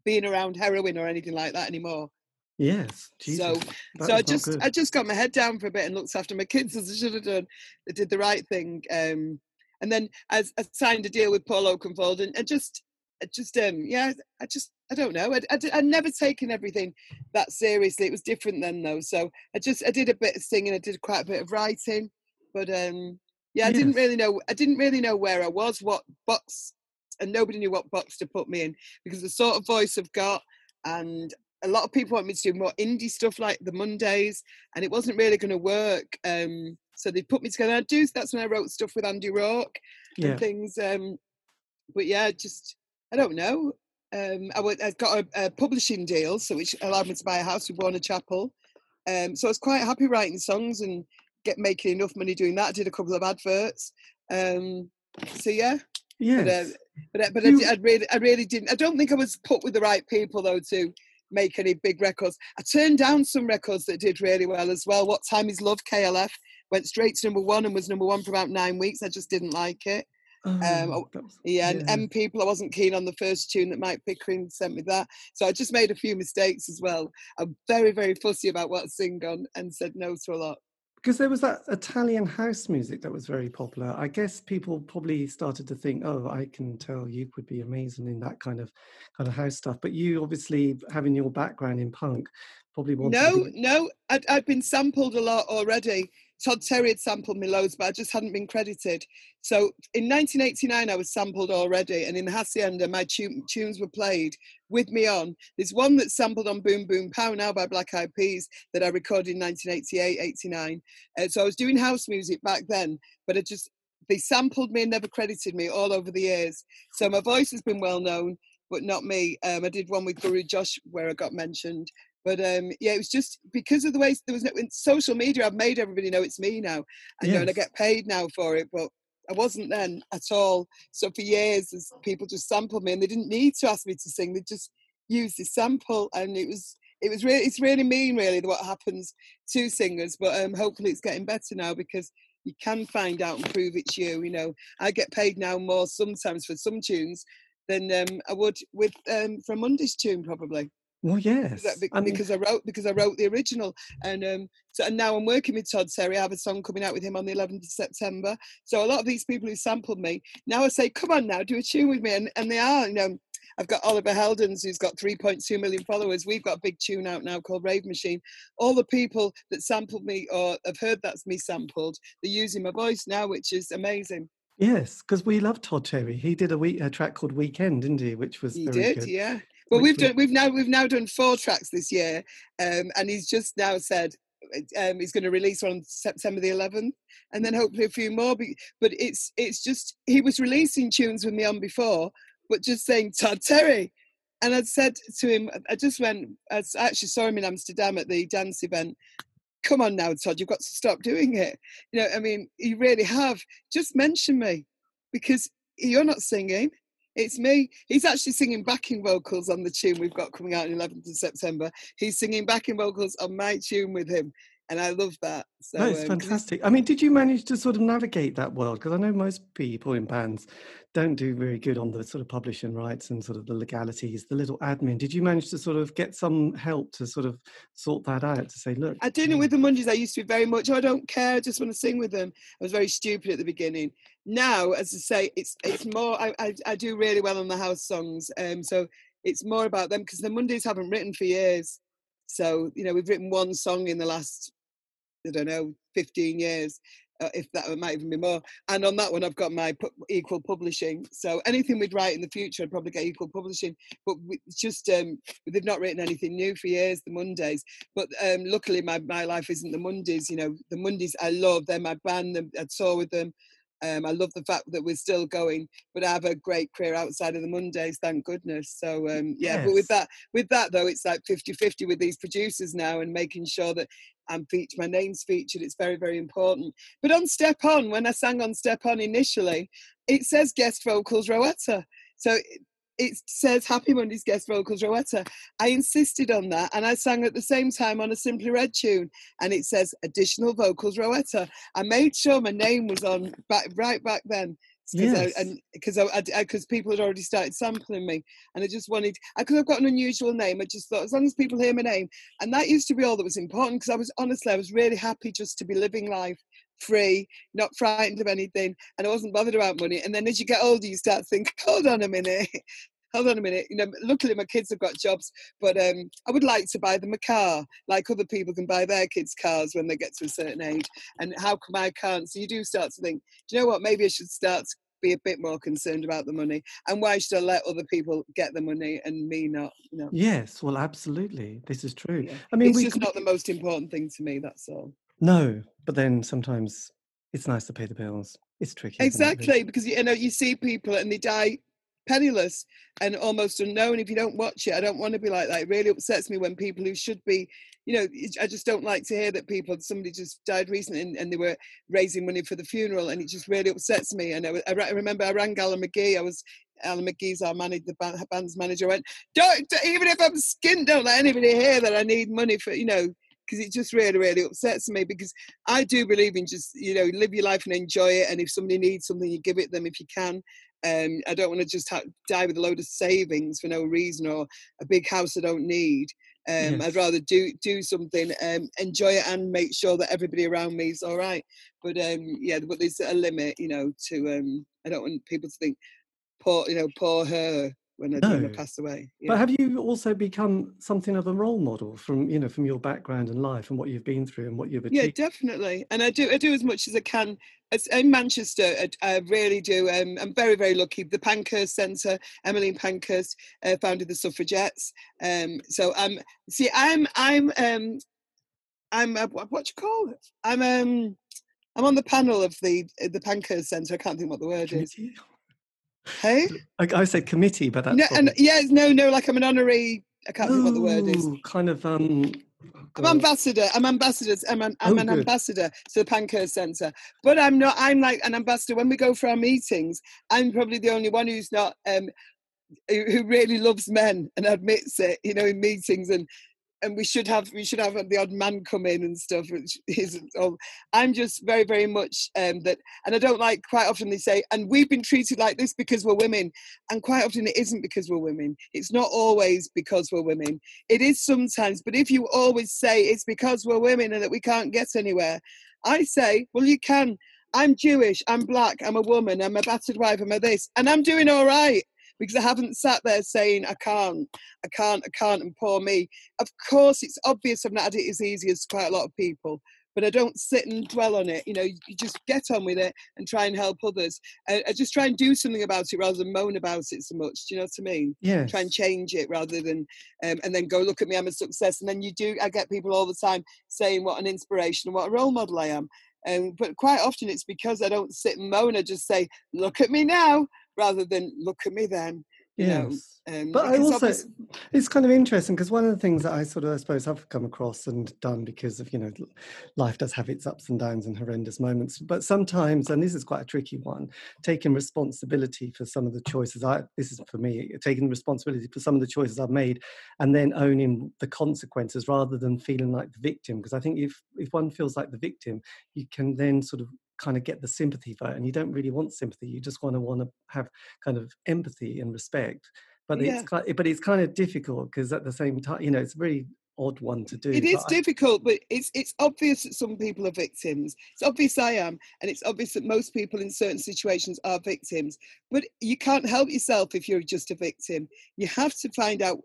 being around heroin or anything like that anymore. Yes. Jesus. So that so I just. I just got my head down for a bit and looked after my kids as I should have done. I did the right thing. Um, and then I, I signed a deal with Paul Oakenfold and, and just I just um yeah I just I don't know I, I, I'd never taken everything that seriously. It was different then though. So I just I did a bit of singing. I did quite a bit of writing, but um yeah I didn't really know I didn't really know where I was, what box, and nobody knew what box to put me in because the sort of voice I've got and a lot of people want me to do more indie stuff like the Mondays, and it wasn't really going to work. Um, so they put me together. I do. That's when I wrote stuff with Andy Rourke yeah. and things. Um, but yeah, just I don't know. Um, I, got a, a publishing deal, so which allowed me to buy a house with Warner Chappell. Um, so I was quite happy writing songs and get making enough money doing that. I did a couple of adverts. Um, so yeah, Yes. But but I- You- I, I really I really didn't. I don't think I was put with the right people though to make any big records. I turned down some records that did really well as well. What Time Is Love KLF went straight to number one and was number one for about nine weeks. I just didn't like it. Um, oh, oh, was- Yeah, and yeah. M people, I wasn't keen on the first tune that Mike Pickering sent me that. So I just made a few mistakes as well. I'm very, very fussy about what I sing on and said no to a lot. Because there was that Italian house music that was very popular. I guess people probably started to think, "Oh, I can tell you would be amazing in that kind of kind of house stuff." But you, obviously, having your background in punk, probably wanted. No, to be- no, I'd, I'd been sampled a lot already. Todd Terry had sampled me loads, but I just hadn't been credited. So in 1989, I was sampled already, and in Hacienda, my tu- tunes were played with me on. There's one that's sampled on Boom Boom Pow now by Black Eyed Peas that I recorded in 1988, 89. Uh, so I was doing house music back then, but it just they sampled me and never credited me all over the years. So my voice has been well known, but not me. Um, I did one with Guru Josh where I got mentioned. But um, yeah, it was just because of the way there was no in social media. I've made everybody know it's me now, and, you know, and I get paid now for it. But I wasn't then at all. So for years, as people just sampled me, and they didn't need to ask me to sing. They just used the sample, and it was it was really it's really mean, really, what happens to singers. But um, hopefully, it's getting better now because you can find out and prove it's you. You know, I get paid now more sometimes for some tunes than um, I would with um, for a Monday's tune probably Well, yes. because, I, be- I mean, because I wrote because I wrote the original and um so and now I'm working with Todd Terry. I have a song coming out with him on the 11th of September. So a lot of these people who sampled me now I say, come on now, do a tune with me, and and they are. You know, I've got Oliver Heldens who's got 3.2 million followers. We've got a big tune out now called Rave Machine. All the people that sampled me or have heard that's me sampled, they're using my voice now, which is amazing. yes, because we love Todd Terry. He did a week a track called Weekend, didn't he? Which was He very did, good. yeah. Well, we've done we've now we've now done four tracks this year, um, and he's just now said um, he's going to release one on September the 11th, and then hopefully a few more. But it's it's just he was releasing tunes with me on before, but just saying Todd Terry, and I'd said to him, I just went. I I actually saw him in Amsterdam at the dance event. Come on now, Todd, you've got to stop doing it. You know, I mean, you really have. Just mention me, because you're not singing. It's me. He's actually singing backing vocals on the tune we've got coming out on 11th of September. He's singing backing vocals on my tune with him, and I love that. So No, it's um, fantastic. I mean, did you manage to sort of navigate that world? Because I know most people in bands don't do very good on the sort of publishing rights and sort of the legalities, the little admin. Did you manage to sort of get some help to sort of sort that out to say, look, I did it with the Mondays. I used to be very much, oh, I don't care, I just want to sing with them. I was very stupid at the beginning. Now, as I say, it's it's more, I, I, I do really well on the house songs. Um, so it's more about them because the Mondays haven't written for years. So, you know, we've written one song in the last, I don't know, 15 years, uh, if that it might even be more. And on that one, I've got my pu- equal publishing. So anything we'd write in the future, I'd probably get equal publishing. But we, just, um, they've not written anything new for years, the Mondays. But um, luckily, my, my life isn't the Mondays. You know, the Mondays I love. They're my band. them- I tour with them. Um, I love the fact that we're still going, but I have a great career outside of the Mondays, thank goodness. So um, yeah, but with that, with that though, it's like 50-50 with these producers now and making sure that I'm featured, my name's featured. It's very, very important. But on Step On, when I sang on Step On initially, it says guest vocals Rowetta. So it says Happy Mondays guest vocals Rowetta. I insisted on that and I sang at the same time on a Simply Red tune and it says additional vocals Rowetta. I made sure my name was on back right back then. Yes. I, and because I because people had already started sampling me, and I just wanted I because I've got an unusual name. I just thought as long as people hear my name, and that used to be all that was important. Because I was honestly, I was really happy just to be living life free, not frightened of anything, and I wasn't bothered about money. And then as you get older, you start to think, hold on a minute, hold on a minute. You know, luckily my kids have got jobs, but um, I would like to buy them a car, like other people can buy their kids cars when they get to a certain age. And how come I can't? So you do start to think, do you know what? Maybe I should start to be a bit more concerned about the money. And why should I let other people get the money and me not? You know? Yes, well, absolutely. This is true. Yeah. I mean, it's just not the most important thing to me. That's all. No, but then sometimes it's nice to pay the bills. It's tricky. Exactly, because you know you see people and they die penniless and almost unknown if you don't watch it. I don't want to be like that. It really upsets me when people who should be, you know, I just don't like to hear that people, somebody just died recently and, and they were raising money for the funeral and it just really upsets me. And I, I remember I rang Alan McGee, I was Alan McGee's our manager, the band, band's manager. I went, don't, even if I'm skint, don't let anybody hear that I need money for, you know, because it just really, really upsets me because I do believe in just, you know, live your life and enjoy it. And if somebody needs something, you give it them if you can. Um, I don't want to just ha- die with a load of savings for no reason or a big house I don't need. Um, yes. I'd rather do do something, um, enjoy it, and make sure that everybody around me is all right. But um, yeah, but there's a limit, you know. To um, I don't want people to think poor, you know, poor her when I, no. when I pass away. Yeah. But have you also become something of a role model from you know from your background and life and what you've been through and what you've achieved? Yeah, definitely. And I do I do as much as I can. In Manchester, I, I really do. Um, I'm very very lucky. The Pankhurst Centre, Emmeline Pankhurst uh, founded the Suffragettes. Um, so I'm um, see I'm I'm um, I'm uh, what you call it? I'm um I'm on the panel of the the Pankhurst Centre. I can't think what the word is. Hey, I, I said committee, but that's no, and, yeah, no, no, like I'm an honorary. I can't think what the word is. Kind of. um I'm ambassador. I'm ambassador. I'm an, I'm oh, an ambassador to the Pankhurst Centre. But I'm not. I'm like an ambassador when we go for our meetings. I'm probably the only one who's not. Um, who really loves men and admits it, you know, in meetings and and we should have we should have the odd man come in and stuff which <laughs> isn't i'm just very very much um, that and i don't like quite often they say and we've been treated like this because we're women and quite often it isn't because we're women. It's not always because we're women. It is sometimes but if you always say it's because we're women and that we can't get anywhere i say well you can. I'm jewish i'm black i'm a woman i'm a battered wife i'm a this and i'm doing all right because I haven't sat there saying, I can't, I can't, I can't, and poor me. Of course, it's obvious I've not had it as easy as quite a lot of people, but I don't sit and dwell on it. You know, you just get on with it and try and help others. I, I just try and do something about it rather than moan about it so much. Do you know what I mean? Yeah. Try and change it rather than, um, and then go look at me, I'm a success. And then you do, I get people all the time saying what an inspiration and what a role model I am. Um, but quite often it's because I don't sit and moan. I just say, "Look at me now," rather than look at me then. You yes. Know, um, but I also, it's kind of interesting because one of the things that I sort of, I suppose, have come across and done because of, you know, life does have its ups and downs and horrendous moments. But sometimes, and this is quite a tricky one, taking responsibility for some of the choices I, this is for me, taking responsibility for some of the choices I've made and then owning the consequences rather than feeling like the victim. Because I think if, if one feels like the victim, you can then sort of kind of get the sympathy vote and you don't really want sympathy you just want to want to have kind of empathy and respect but yeah. it's but it's kind of difficult because at the same time you know it's a very odd one to do it is difficult but it's it's obvious that some people are victims it's obvious i am and it's obvious that most people in certain situations are victims but you can't help yourself if you're just a victim you have to find out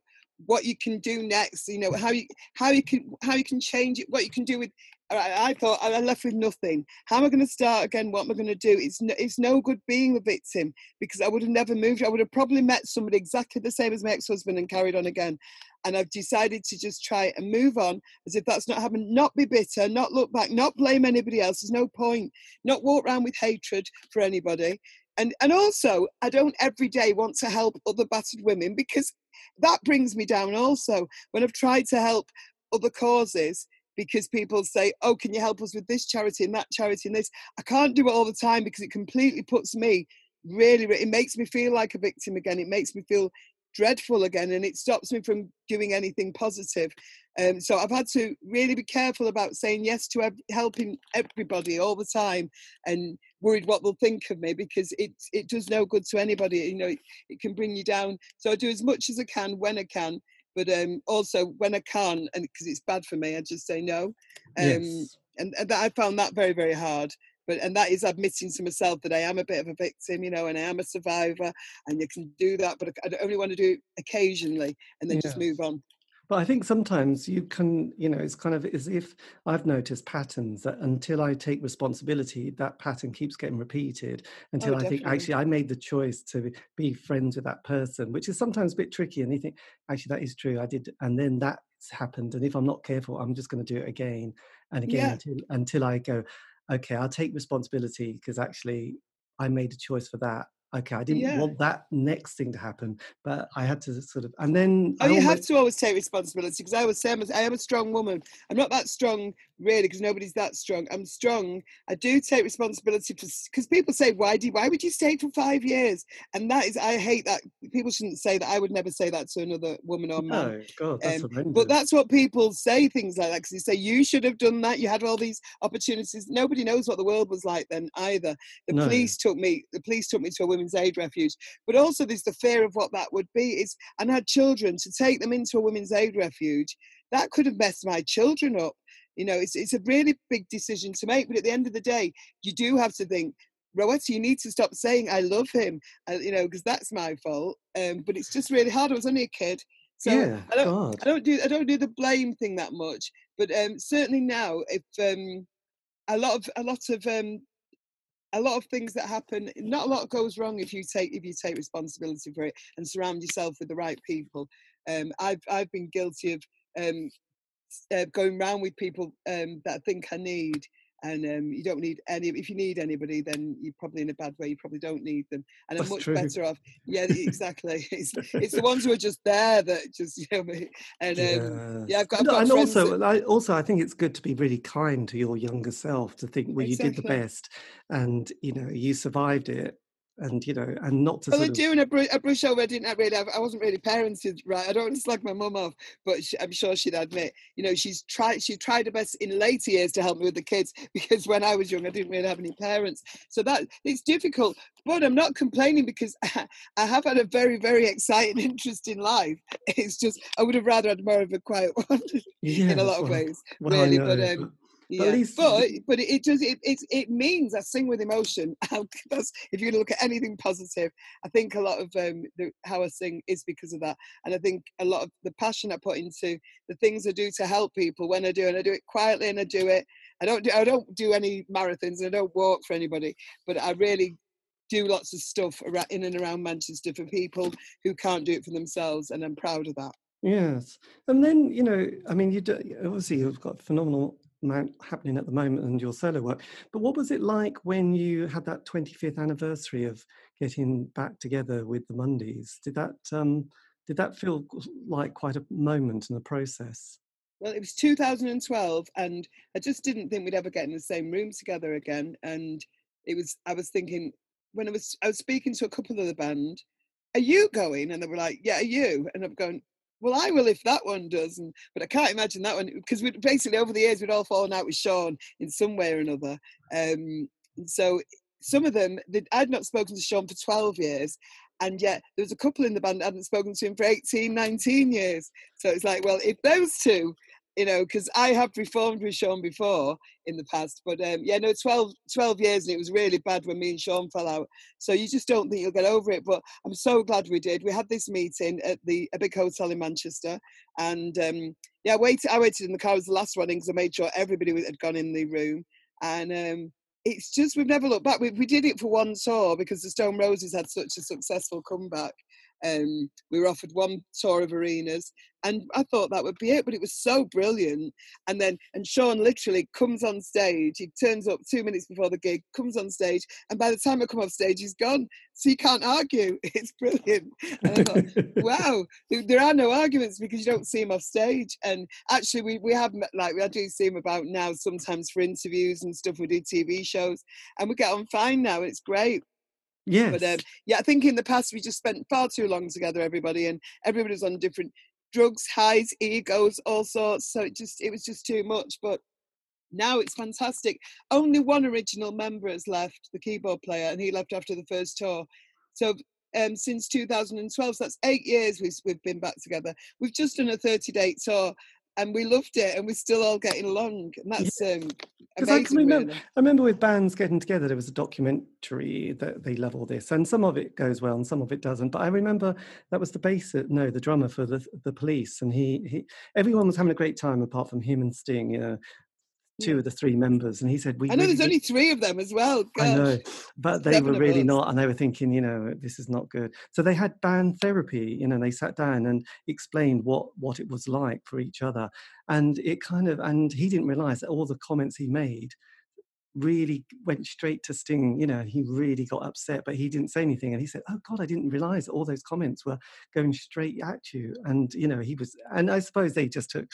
what you can do next you know how you how you can how you can change it what you can do with I, thought oh, I left with nothing. How am I going to start again? What am I going to do? It's no, it's no good being the victim because I would have never moved. I would have probably met somebody exactly the same as my ex-husband and carried on again. And I've decided to just try and move on as if that's not happened. Not be bitter, not look back, not blame anybody else. There's no point. Not walk around with hatred for anybody. And and also, I don't every day want to help other battered women because that brings me down. Also, when I've tried to help other causes because people say, "Oh, can you help us with this charity and that charity and this?" I can't do it all the time because it completely puts me really. It makes me feel like a victim again. It makes me feel dreadful again, and it stops me from doing anything positive. Um, so I've had to really be careful about saying yes to ev- helping everybody all the time, and worried what they'll think of me because it it does no good to anybody. You know, it, it can bring you down. So I do as much as I can when I can, but um, also when I can, and because it's bad for me, I just say no. Um, yes. and, and that, I found that very very hard. But and that is admitting to myself that I am a bit of a victim, you know, and I am a survivor, and you can do that, but I only want to do it occasionally, and then just move on. But I think sometimes you can, you know, it's kind of as if I've noticed patterns that until I take responsibility, that pattern keeps getting repeated until Oh, I think actually I made the choice to be friends with that person, which is sometimes a bit tricky. And you think, actually, that is true. I did. And then that's happened. And if I'm not careful, I'm just going to do it again and again Yeah. until, until I go, okay, I'll take responsibility because actually I made a choice for that. Okay, I didn't Yeah. want that next thing to happen, but I had to sort of, and then Oh, I you have to always take responsibility because I would say I'm a, I am a strong woman. I'm not that strong really because nobody's that strong. I'm strong. I do take responsibility because people say, "Why do? Why would you stay for five years?" And that is, I hate that. People shouldn't say that. I would never say that to another woman or man. no, God, that's Um, but that's what people say things like that because they say you should have done that. You had all these opportunities. Nobody knows what the world was like then either. The No. police took me. The police took me to a women's aid refuge. But also there's the fear of what that would be. Is and had children to take them into a women's aid refuge. That could have messed my children up. You know, it's it's a really big decision to make. But at the end of the day, you do have to think. Rowetta, you need to stop saying I love him, uh, you know, because that's my fault. Um, but it's just really hard. I was only a kid, so yeah, I don't God. I don't do I don't do the blame thing that much, but um, certainly now, if um, a lot of a lot of um, a lot of things that happen, not a lot goes wrong if you take if you take responsibility for it and surround yourself with the right people. Um, I've I've been guilty of um, uh, going round with people um, that I think I need. And um, you don't need any. If you need anybody, then you're probably in a bad way. You probably don't need them, and I'm much true. better off. <laughs> Yeah, exactly. <laughs> It's, it's the ones who are just there that just <laughs> you know. me- And um, yeah, I've got, I've got and friends that- also, I, also, I think it's good to be really kind to your younger self to think, well, you did the best, and you know, you survived it, and you know, and not to Well, I sort of, do, and I, br- I brush over. I didn't really. Have, I wasn't really parented right. I don't want to slag my mum off, but she, I'm sure she'd admit, you know, she's tried. She tried her best in later years to help me with the kids <laughs> because when I was young, I didn't really have any parents. So that it's difficult. But I'm not complaining because <laughs> I have had a very, very exciting, <laughs> interesting life. It's just I would have rather had more of a quiet one yeah, in a lot of ways, well, really. But um, but yeah, at least but but it does it it, it means I sing with emotion. <laughs> That's if you're gonna look at anything positive. I think a lot of um, the, how I sing is because of that, and I think a lot of the passion I put into the things I do to help people when I do, and I do it quietly, and I do it. I don't do I don't do any marathons, and I don't walk for anybody, but I really do lots of stuff around, in and around Manchester for people who can't do it for themselves, and I'm proud of that. Yes, and then you know, I mean, you do, obviously you've got phenomenal happening at the moment and your solo work. But what was it like when you had that 25th anniversary of getting back together with the Mondays? Did that um, did that feel like quite a moment in the process? Well, it was 2012, and I just didn't think we'd ever get in the same room together again. And it was, I was thinking, when I was, I was speaking to a couple of the band, are you going? And they were like, yeah, are you? And I'm going, well, I will if that one does. And, but I can't imagine that one because we basically over the years we'd all fallen out with Shaun in some way or another. Um, so some of them, I'd not spoken to Shaun for 12 years. And yet there was a couple in the band that hadn't spoken to him for 18, 19 years. So it's like, well, if those two, you know, because I have reformed with Shaun before in the past, but um, yeah, no, 12, 12 years and it was really bad when me and Shaun fell out. So you just don't think you'll get over it. But I'm so glad we did. We had this meeting at the a big hotel in Manchester, and um, yeah, I waited. I waited in the car. I was the last one because I made sure everybody had gone in the room, and um, it's just we've never looked back. We, we did it for one tour because the Stone Roses had such a successful comeback, Um, we were offered one tour of arenas, and I thought that would be it, but it was so brilliant. And then, and Shaun literally comes on stage. He turns up two minutes before the gig, comes on stage, and by the time I come off stage, he's gone. So you can't argue. <laughs> It's brilliant. And I thought, <laughs> wow, there are no arguments because you don't see him off stage. And actually, we we have like I do see him about now sometimes for interviews and stuff. We do TV shows, and we get on fine now. It's great. Yes. But um, yeah, I think in the past we just spent far too long together, everybody, and everybody's on different drugs, highs, egos, all sorts. So it just it was just too much. But now it's fantastic. Only one original member has left, the keyboard player, and he left after the first tour. So um, since 2012, so that's eight years we've, we've been back together. We've just done a 30 date tour, and we loved it, and we're still all getting along. And that's um, Because I can remember, really. I remember with bands getting together, there was a documentary that they love all this, and some of it goes well, and some of it doesn't. But I remember that was the bass, no, the drummer for the the Police, and he he everyone was having a great time apart from him and Sting, you know, two of the three members, and he said we. I know really there's only three of them as well. I know, but they were Seven really us. not, and they were thinking, you know, this is not good. So they had band therapy, you know, they sat down and explained what what it was like for each other, and it kind of, and he didn't realize that all the comments he made really went straight to Sting. You know, he really got upset, but he didn't say anything, and he said, "Oh God, I didn't realize all those comments were going straight at you." And you know, he was, and I suppose they just took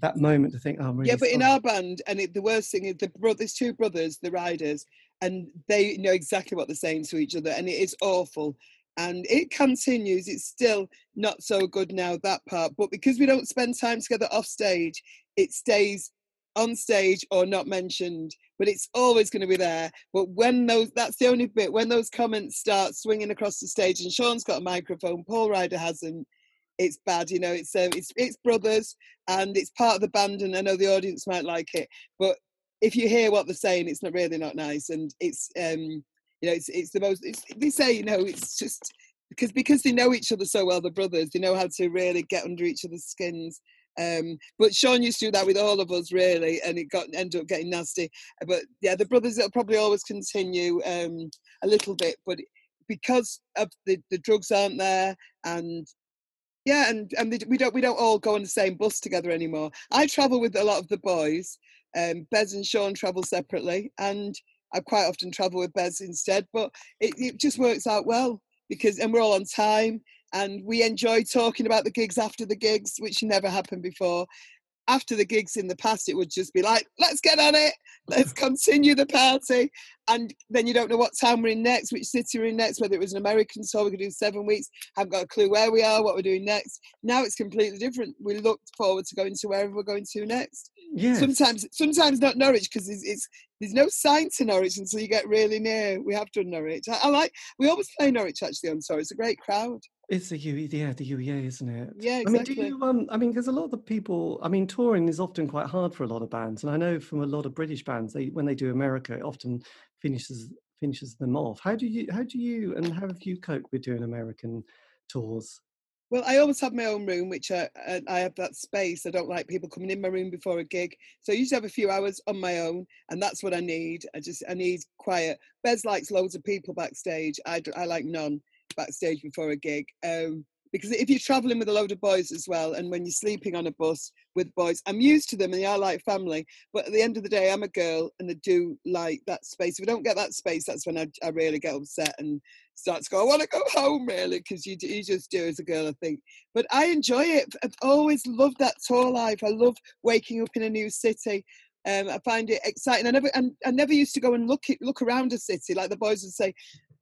that moment to think, "Oh, I'm really yeah, but in our band, and it, the worst thing is the bro- there's two brothers, the Ryders, and they know exactly what they're saying to each other, and it is awful. And it continues. It's still not so good now that part, but because we don't spend time together off stage, it stays on stage or not mentioned. But it's always going to be there. But when those, that's the only bit when those comments start swinging across the stage, and Shaun's got a microphone, Paul Ryder hasn't. It's bad, you know. It's um, it's it's brothers, and it's part of the band and i know the audience might like it but if you hear what they're saying it's not really not nice and it's um you know it's it's the most it's, they say you know it's just because because they know each other so well the brothers they know how to really get under each other's skins um but shaun used to do that with all of us really and it got ended up getting nasty but yeah the brothers it'll probably always continue um a little bit but because of the the drugs aren't there and yeah, and and we don't we don't all go on the same bus together anymore. I travel with a lot of the boys. Um, Bez and Shaun travel separately, and I quite often travel with Bez instead. But it, it just works out well because and we're all on time, and we enjoy talking about the gigs after the gigs, which never happened before. After the gigs in the past, it would just be like, let's get on it, let's <laughs> continue the party. And then you don't know what time we're in next, which city we're in next, whether it was an American tour, we could do seven weeks, haven't got a clue where we are, what we're doing next. Now it's completely different. We look forward to going to wherever we're going to next. Yes. Sometimes, sometimes not Norwich because it's, it's there's no sign to Norwich until you get really near. We have done Norwich. I, I like. We always play Norwich actually on tour. It's a great crowd. It's the UE, yeah, the UEA, isn't it? Yeah, I mean, do exactly. you? Um, I mean, because a lot of the people, I mean, touring is often quite hard for a lot of bands, and I know from a lot of British bands, they when they do America, it often finishes finishes them off. How do you? How do you? And how have you coped with doing American tours? Well, I always have my own room, which I, I, have that space. I don't like people coming in my room before a gig, so I usually have a few hours on my own, and that's what I need. I just I need quiet. Bez likes loads of people backstage. I, I like none backstage before a gig. Um, because if you're traveling with a load of boys as well, and when you're sleeping on a bus with boys, I'm used to them and they are like family. But at the end of the day, I'm a girl and I do like that space. If I don't get that space, that's when I, I really get upset and start to go, I want to go home, really, because you, you just do as a girl, I think. But I enjoy it. I've always loved that tour life. I love waking up in a new city. Um, I find it exciting. I never, and I never used to go and look look around a city like the boys would say.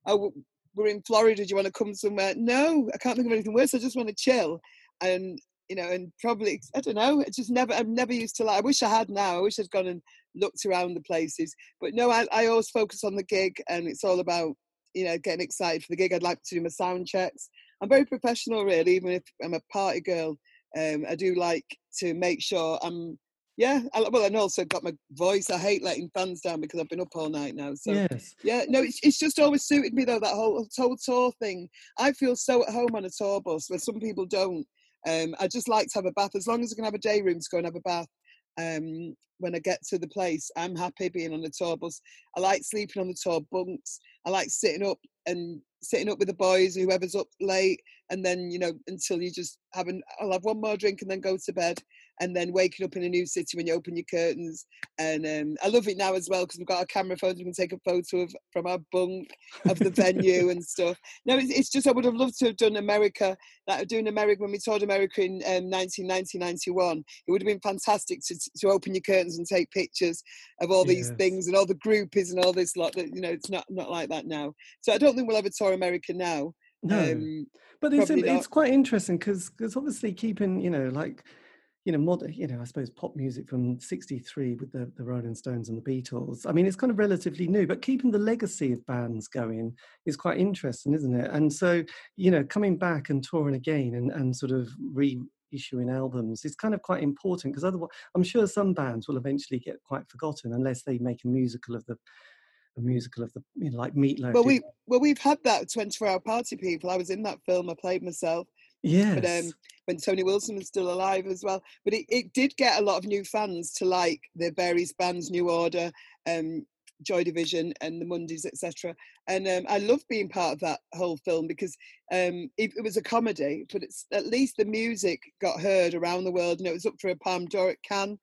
Oh, we're in Florida. Do you want to come somewhere? No, I can't think of anything worse. I just want to chill, and you know, and probably I don't know. It just never. I'm never used to like. I wish I had now. I wish I'd gone and looked around the places. But no, I, I always focus on the gig, and it's all about you know getting excited for the gig. I'd like to do my sound checks. I'm very professional, really. Even if I'm a party girl, um, I do like to make sure I'm. Yeah, I, well, and also got my voice. I hate letting fans down because I've been up all night now. So yes. yeah, no, it's, it's just always suited me though that whole whole tour thing. I feel so at home on a tour bus where some people don't. Um, I just like to have a bath as long as I can have a day room to go and have a bath. Um, when I get to the place, I'm happy being on the tour bus. I like sleeping on the tour bunks. I like sitting up and sitting up with the boys, whoever's up late, and then you know until you just have an I'll have one more drink and then go to bed and then waking up in a new city when you open your curtains. And um, I love it now as well because we've got our camera phones. We can take a photo of from our bunk of the venue and stuff. No, it's, it's, just I would have loved to have done America, like doing America when we toured America in um, 1990, 91. It would have been fantastic to, to open your curtains and take pictures of all these yes. things and all the groupies and all this lot. That you know, it's not not like that now. So I don't think we'll ever tour America now. No, um, but it's, it's quite interesting because because obviously keeping you know like you know, modern, you know, I suppose pop music from '63 with the, the Rolling Stones and the Beatles. I mean, it's kind of relatively new, but keeping the legacy of bands going is quite interesting, isn't it? And so, you know, coming back and touring again and, and sort of reissuing albums is kind of quite important because otherwise, I'm sure some bands will eventually get quite forgotten unless they make a musical of the a musical of the you know like Meatloaf. Well, we well we've had that 24 hour party people. I was in that film. I played myself. Yes. But um, when Tony Wilson was still alive as well. But it, it did get a lot of new fans to like the various bands, New Order, um, Joy Division, and the Mondays, etc. And um, I love being part of that whole film because um, it, it, was a comedy, but it's at least the music got heard around the world, and it was up for a Palm d'Or at Cannes.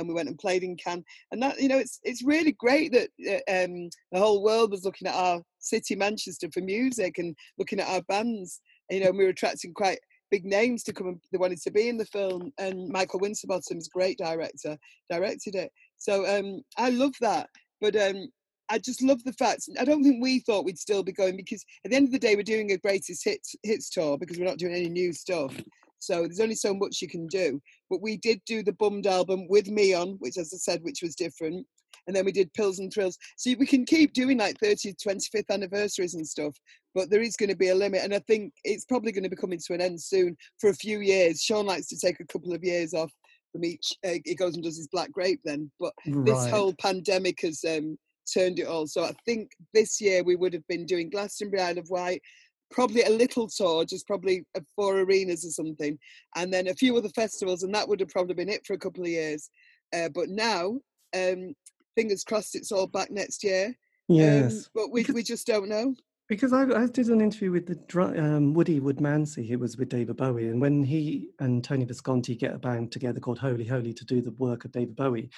And we went and played in Cannes, and that you know, it's it's really great that um, the whole world was looking at our city, Manchester, for music and looking at our bands you know, we were attracting quite big names to come and they wanted to be in the film. And Michael Winterbottom's great director, directed it. So um, I love that. But um, I just love the fact. I don't think we thought we'd still be going because at the end of the day, we're doing a greatest hits hits tour because we're not doing any new stuff. So there's only so much you can do. But we did do the Bummed album with me on, which, as I said, which was different and then we did Pills and Thrills. So we can keep doing like 30th, 25th anniversaries and stuff, but there is going to be a limit, and I think it's probably going to be coming to an end soon for a few years. Shaun likes to take a couple of years off from each. Uh, he goes and does his Black Grape then, but right. this whole pandemic has um, turned it all. So I think this year we would have been doing Glastonbury, Isle of Wight, probably a little tour, just probably four arenas or something, and then a few other festivals, and that would have probably been it for a couple of years. Uh, but now um, fingers crossed it's all back next year. Um, yes, um, but we because, we just don't know. Because I, I did an interview with the um, Woody Woodmansey, who was with David Bowie, and when he and Tony Visconti get a band together called Holy Holy to do the work of David Bowie,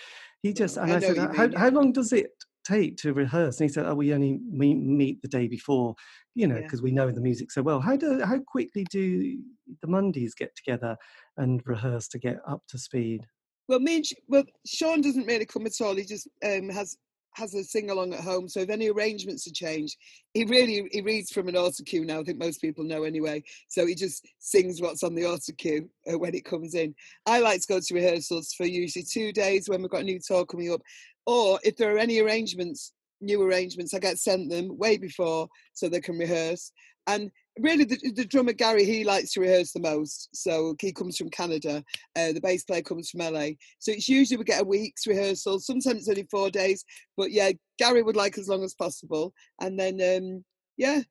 he just and I, I said, how, how long does it take to rehearse? And he said, "Oh, we only meet, meet the day before, you know, because yeah. we know the music so well." How do how quickly do the Mondays get together and rehearse to get up to speed? Well, me and, well, Shaun doesn't really come at all. He just um, has has a sing along at home. So if any arrangements are changed, he really he reads from an auto cue now. I think most people know anyway. So he just sings what's on the auto cue uh, when it comes in. I like to go to rehearsals for usually two days when we've got a new tour coming up, or if there are any arrangements, new arrangements, I get sent them way before so they can rehearse. And really the, the, drummer Gary he likes to rehearse the most. So he comes from Canada uh, the bass player comes from LA so it's usually we get a week's rehearsal sometimes it's only four days. But yeah Gary would like as long as possible. And then um, yeah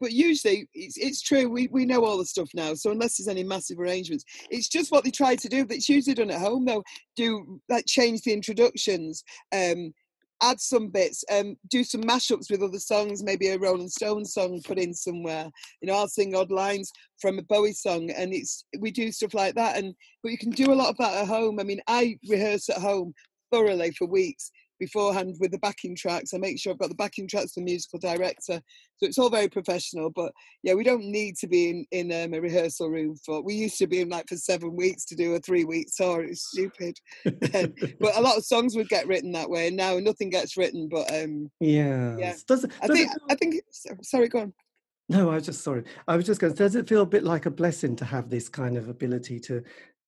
but usually it's, it's true we, we know all the stuff now. So unless there's any massive arrangements it's just what they try to do it's usually done at home though. Do like change the introductions um, add some bits, um, do some mashups with other songs, maybe a Rolling Stones song put in somewhere. You know, I'll sing odd lines from a Bowie song, and it's we do stuff like that. And but you can do a lot of that at home. I mean, I rehearse at home thoroughly for weeks beforehand with the backing tracks. I make sure I've got the backing tracks the musical director. So it's all very professional. But yeah, we don't need to be in, in um, a rehearsal room for, we used to be in like for seven weeks to do a three week tour. It's stupid. <laughs> um, but a lot of songs would get written that way. And now nothing gets written. But um, yeah. yeah. Does, does I think, it, I think, sorry, go on. No, I was just sorry. I was just going. Does it feel a bit like a blessing to have this kind of ability to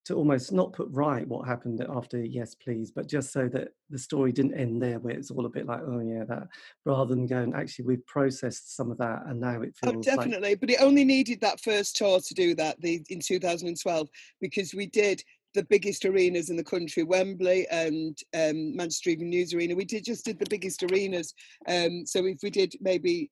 to almost not put right what happened after yes please but just so that the story didn't end there where it's all a bit like oh yeah that rather than going actually we've processed some of that and now it oh, feels oh, definitely like... but it only needed that first tour to do that the in 2012 because we did the biggest arenas in the country, Wembley and um, Manchester Evening News Arena. We did just did the biggest arenas. Um, so if we did maybe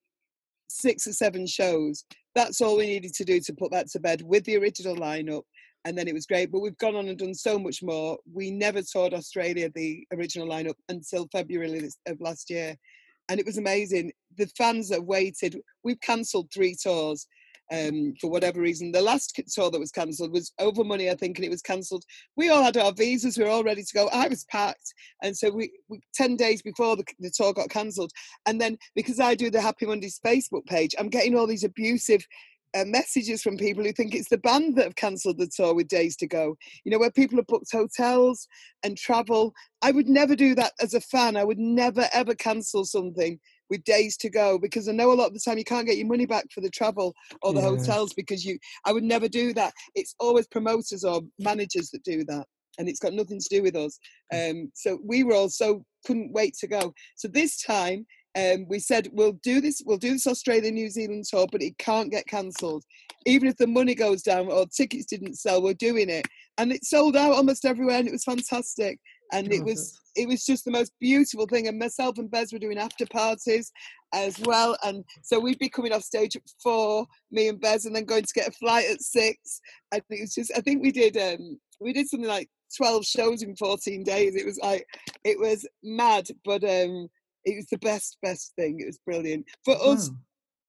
six or seven shows, that's all we needed to do to put that to bed with the original lineup and then it was great. But we've gone on and done so much more. We never toured Australia, the original lineup, until February of last year. and it was amazing. The fans that waited, we've cancelled three tours um, for whatever reason. The last tour that was cancelled was over money, I think, and it was cancelled. We all had our visas, we were all ready to go. I was packed, and so we, we ten days before the, the tour got cancelled, and then because I do the Happy Mondays Facebook page, I'm getting all these abusive. Uh, messages from people who think it's the band that have cancelled the tour with days to go. You know, where people have booked hotels and travel. I would never do that as a fan. I would never ever cancel something with days to go because I know a lot of the time you can't get your money back for the travel or the hotels because you I would never do that. It's always promoters or managers that do that. And it's got nothing to do with us. Mm. Um, so we were all so couldn't wait to go. So this time um, we said we'll do this we'll do this australia new zealand tour but it can't get cancelled. Even if the money goes down or tickets didn't sell we're doing it. And it sold out almost everywhere and it was fantastic. And it was it was just the most beautiful thing. And myself and bez were doing after parties as well. And so we'd be coming off stage at four me and bez and then going to get a flight at six. And it was just i think we did um we did something like 12 shows in 14 days. It was like it was mad. But um it was the best best thing it was brilliant for oh, wow. us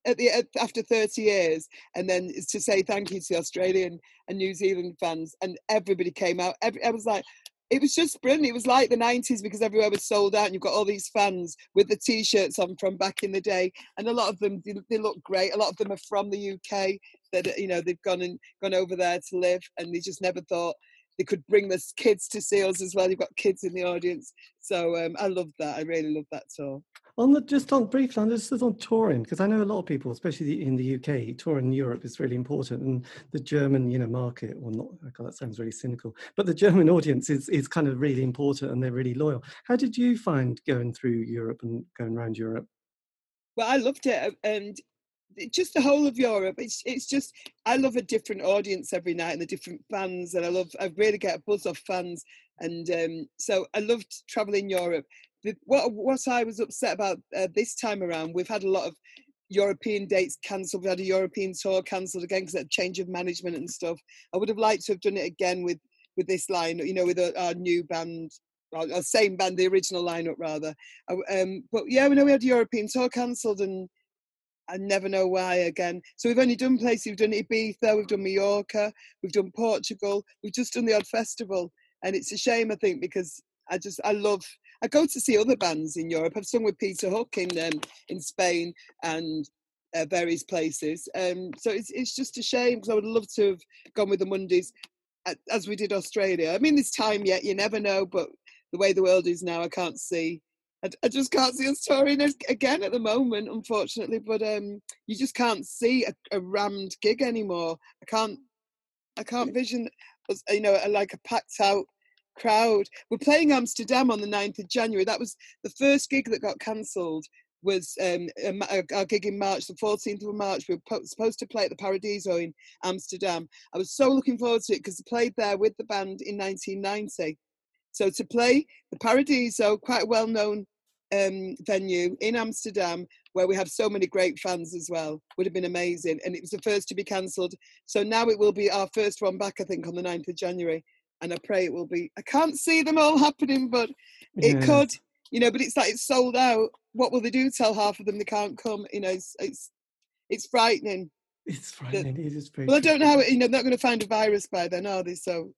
at the after 30 years and then to say thank you to the australian and new zealand fans and everybody came out every, i was like it was just brilliant. It was like the 90s because everywhere was sold out, and you've got all these fans with the t-shirts on from back in the day, and a lot of them they look great. A lot of them are from the UK that you know they've gone and gone over there to live, and they just never thought they could bring the kids to see us as well. You've got kids in the audience, so um, I love that. I really love that tour. On the just on briefly on just on touring because I know a lot of people, especially in the UK, touring in Europe is really important, and the German you know market. Well, not God, that sounds really cynical, but the German audience is is kind of really important, and they're really loyal. How did you find going through Europe and going around Europe? Well, I loved it, and just the whole of Europe. It's it's just I love a different audience every night and the different fans, and I love I really get a buzz off fans, and um, so I loved traveling Europe what what I was upset about uh, this time around, we've had a lot of European dates cancelled. We had a European tour cancelled again because of change of management and stuff. I would have liked to have done it again with with this line, you know, with our, our new band, our, same band, the original lineup rather. Um, but yeah, we know we had a European tour cancelled, and I never know why again. So we've only done places. We've done Ibiza, we've done Mallorca, we've done Portugal, we've just done the odd festival, and it's a shame I think because I just I love I go to see other bands in Europe. I've sung with Peter Hook in um, in Spain and uh, various places. Um, so it's it's just a shame because I would love to have gone with the Mondays as we did Australia. I mean, this time yet you never know, but the way the world is now, I can't see. I, I just can't see us touring again at the moment, unfortunately. But um, you just can't see a, a rammed gig anymore. I can't. I can't vision, you know, like a packed out crowd. We're playing Amsterdam on the 9th of January. That was the first gig that got cancelled was um, our gig in March, the 14th of March. We were supposed to play at the Paradiso in Amsterdam. I was so looking forward to it because I played there with the band in 1990. So to play the Paradiso, quite a well-known um, venue in Amsterdam, where we have so many great fans as well, would have been amazing. And it was the first to be cancelled. So now it will be our first one back, I think, on the 9th of January and I pray it will be. I can't see them all happening, but it yeah. could, you know. But it's like it's sold out. What will they do? Tell half of them they can't come. You know, it's it's, it's frightening. It's frightening. That, it is Well, I don't know how. You know, they're not going to find a virus by then, are they? So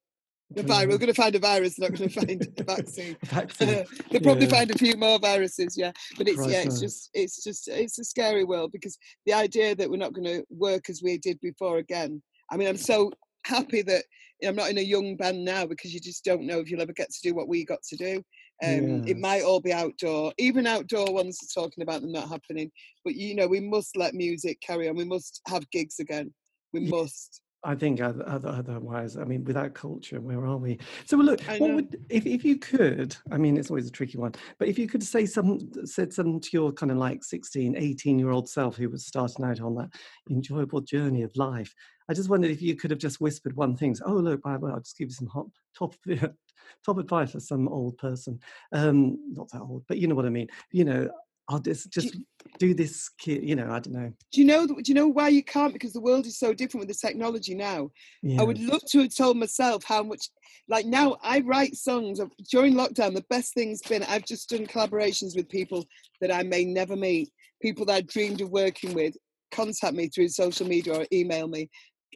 the virus. We're going to find a virus. Not going to find a vaccine. <laughs> vaccine. <laughs> they'll probably yeah. find a few more viruses. Yeah, but it's yeah, it's just it's just it's a scary world because the idea that we're not going to work as we did before again. I mean, I'm so happy that I'm not in a young band now because you just don't know if you'll ever get to do what we got to do. Um. It might all be outdoor, even outdoor ones are talking about them not happening. But you know, we must let music carry on. We must have gigs again. We yeah. must. I think otherwise, I mean, without culture, where are we? So, look, what would if, if you could? I mean, it's always a tricky one, but if you could say some, said something to your kind of like 16, 18 year old self who was starting out on that enjoyable journey of life, I just wondered if you could have just whispered one thing. So, oh, look, by the way, I'll just give you some hot, top, <laughs> top advice for some old person. Um, not that old, but you know what I mean. You know, I'll just just do this you know i don't know do you know do you know why you can't because the world is so different with the technology now yeah. i would love to have told myself how much like now i write songs of, during lockdown the best thing's been i've just done collaborations with people that i may never meet people that i dreamed of working with contact me through social media or email me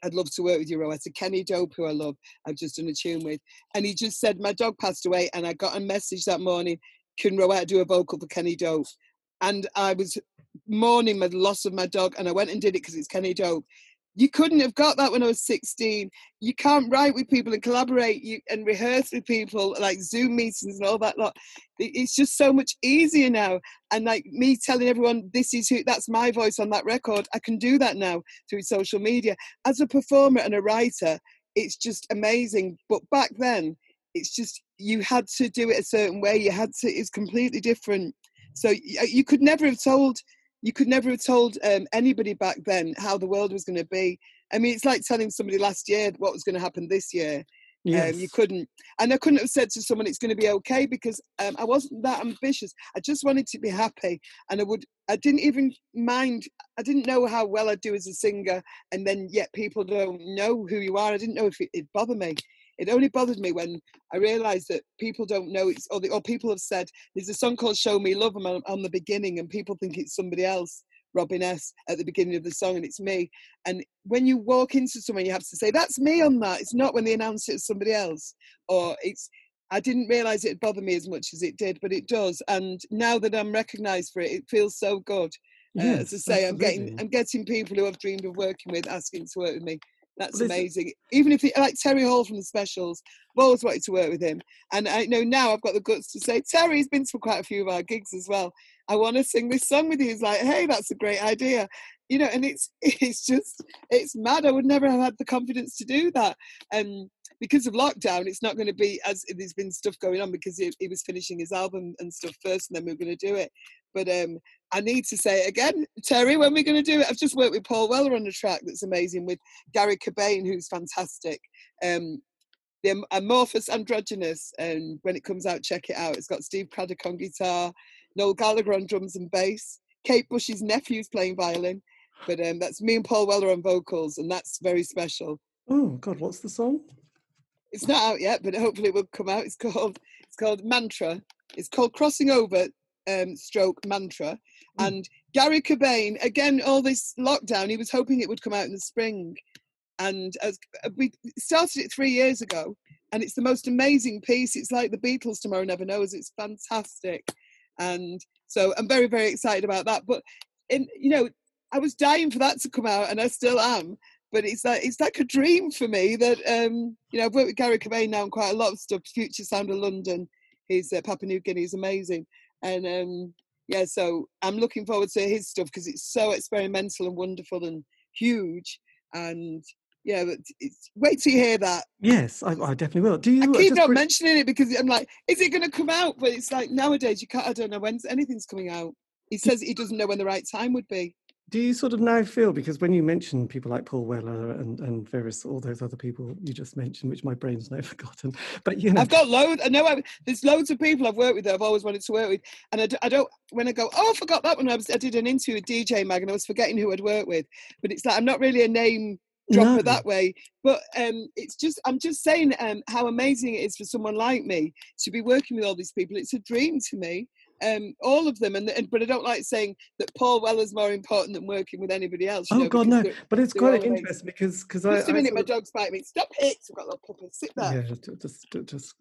I'd love to work with you, Rowetta. Kenny Dope, who I love, I've just done a tune with. And he just said, My dog passed away. And I got a message that morning Can Rowetta do a vocal for Kenny Dope? And I was mourning the loss of my dog, and I went and did it because it's Kenny Dope. You couldn't have got that when I was 16. You can't write with people and collaborate you, and rehearse with people like Zoom meetings and all that lot. It's just so much easier now. And like me telling everyone, this is who, that's my voice on that record. I can do that now through social media. As a performer and a writer, it's just amazing. But back then, it's just you had to do it a certain way. You had to. It's completely different. So you could never have told you could never have told um, anybody back then how the world was going to be. I mean, it's like telling somebody last year what was going to happen this year. Yes. Um, you couldn't, and I couldn't have said to someone it's going to be okay because um, I wasn't that ambitious. I just wanted to be happy, and I would. I didn't even mind. I didn't know how well I'd do as a singer, and then yet people don't know who you are. I didn't know if it, it'd bother me. It only bothered me when I realised that people don't know it's, or, the, or people have said there's a song called "Show Me Love" on, on the beginning, and people think it's somebody else. Robin S at the beginning of the song, and it's me. And when you walk into someone, you have to say, "That's me on that." It's not when they announce it as somebody else, or it's. I didn't realize it bothered me as much as it did, but it does. And now that I'm recognised for it, it feels so good. Yes, uh, as I say, absolutely. I'm getting I'm getting people who I've dreamed of working with asking to work with me. That's amazing. Even if he, like Terry Hall from the specials, I've always wanted to work with him. And I know now I've got the guts to say, Terry's been to quite a few of our gigs as well. I want to sing this song with you. He's like, hey, that's a great idea. You know, and it's <laughs> it's just it's mad. I would never have had the confidence to do that. And because of lockdown, it's not going to be as there's been stuff going on because he, he was finishing his album and stuff first, and then we are going to do it. But um, I need to say it again, Terry, when we're going to do it. I've just worked with Paul Weller on a track that's amazing with Garry Cobain, who's fantastic. Um, the Amorphous Androgynous, and when it comes out, check it out. It's got Steve Cradock on guitar, Noel Gallagher on drums and bass, Kate Bush's nephew's playing violin. But um, that's me and Paul Weller on vocals, and that's very special. Oh God, what's the song? It's not out yet, but hopefully it will come out. It's called it's called Mantra. It's called Crossing Over um, stroke mantra. Mm. And Garry Cobain, again, all this lockdown, he was hoping it would come out in the spring. And as uh, we started it three years ago, and it's the most amazing piece. It's like the Beatles Tomorrow Never Knows. It's fantastic. And so I'm very, very excited about that. But in you know, I was dying for that to come out, and I still am. But it's like it's like a dream for me that um, you know I've worked with Garry Cobain now on quite a lot of stuff. Future Sound of London, he's uh, Papua New Guinea is amazing, and um, yeah, so I'm looking forward to his stuff because it's so experimental and wonderful and huge. And yeah, but wait till you hear that. Yes, I, I definitely will. Do you? I keep not mentioning it because I'm like, is it going to come out? But it's like nowadays you can't. I don't know when anything's coming out. He says he doesn't know when the right time would be do you sort of now feel because when you mention people like Paul Weller and and various all those other people you just mentioned, which my brain's <laughs> now forgotten, but you know, I've got loads. I know I've, there's loads of people I've worked with that I've always wanted to work with, and I, I don't. When I go, oh, I forgot that one. I, was, I did an interview with DJ Mag, and I was forgetting who I'd worked with, but it's like I'm not really a name dropper no. that way. But um, it's just I'm just saying um, how amazing it is for someone like me to be working with all these people. It's a dream to me um, all of them. And, and, but I don't like saying that Paul Weller's more important than working with anybody else. oh know, God, no! But it's quite interesting because because I just I, a minute, I, my dog's biting me. Stop it! I've got a little puppy. Sit there. Yeah, just just. just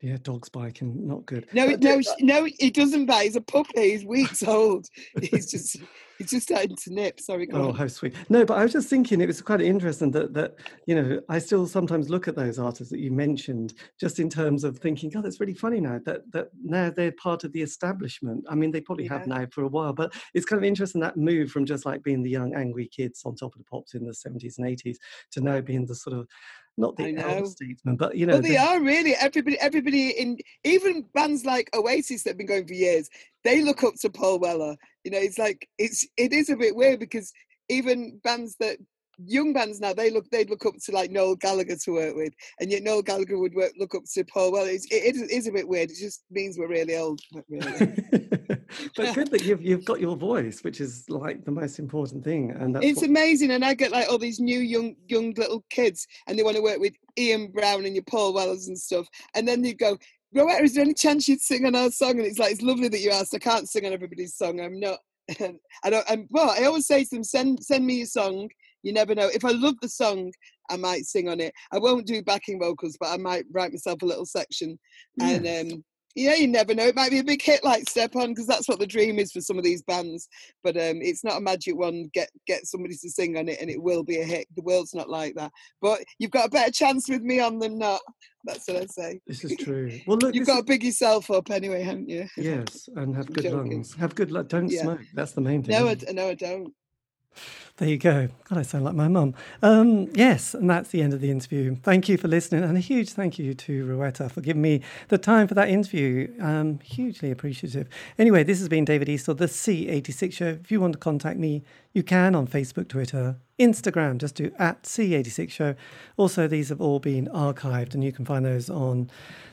yeah, dog's biting, not good. No, no, no, he doesn't bite. He's a puppy. He's weeks <laughs> old. He's just He's just starting to nip. Sorry. oh, on. how sweet. No, but I was just thinking it was quite interesting that that you know I still sometimes look at those artists that you mentioned just in terms of thinking, God, that's really funny now that that now they're part of the establishment. I mean, they probably yeah. have now for a while, but it's kind of interesting that move from just like being the young angry kids on top of the pops in the 70s and 80s to now being the sort of not the elder statesman, but you know, well, they are really everybody. Everybody in even bands like Oasis that have been going for years, they look up to Paul Weller. You know, it's like it's it is a bit weird because even bands that young bands now they look they'd look up to like Noel Gallagher to work with, and yet Noel Gallagher would work, look up to Paul. Well, it, it is a bit weird. It just means we're really old. Really. <laughs> but good that you've you've got your voice, which is like the most important thing. And it's what... amazing. And I get like all these new young young little kids, and they want to work with Ian Brown and your Paul Wellers and stuff. And then you go, Rowetta, is there any chance you'd sing on our song? And it's like, it's lovely that you asked. I can't sing on everybody's song. I'm not. <laughs> I don't. I'm, well, I always say to them, send send me your song. You never know. If I love the song, I might sing on it. I won't do backing vocals, but I might write myself a little section. And um, yeah, you never know. It might be a big hit like Step On because that's what the dream is for some of these bands. But um, it's not a magic one. Get get somebody to sing on it and it will be a hit. The world's not like that. But you've got a better chance with me on than not. That's what I say. This is <laughs> true. Well, look, you've got to big yourself up anyway, haven't you? Yes, and have good lungs. Have good luck. Don't yeah. smoke. That's the main thing. No, I, no, I don't. There you go. God, I sound like my mum. Um, yes, and that's the end of the interview. Thank you for listening, and a huge thank you to Rowetta for giving me the time for that interview. Um, hugely appreciative. Anyway, this has been David Eastaugh, the C86 Show. If you want to contact me, you can on Facebook, Twitter, Instagram. Just do at C86 Show. Also, these have all been archived, and you can find those on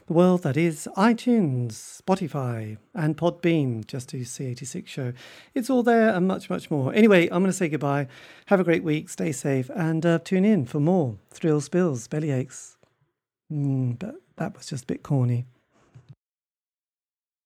the world that is iTunes, Spotify, and Podbean, just do C86 show. It's all there and much, much more. Anyway, I'm going to say goodbye. Have a great week, stay safe, and uh, tune in for more thrills, spills, belly aches. Mm, but that was just a bit corny.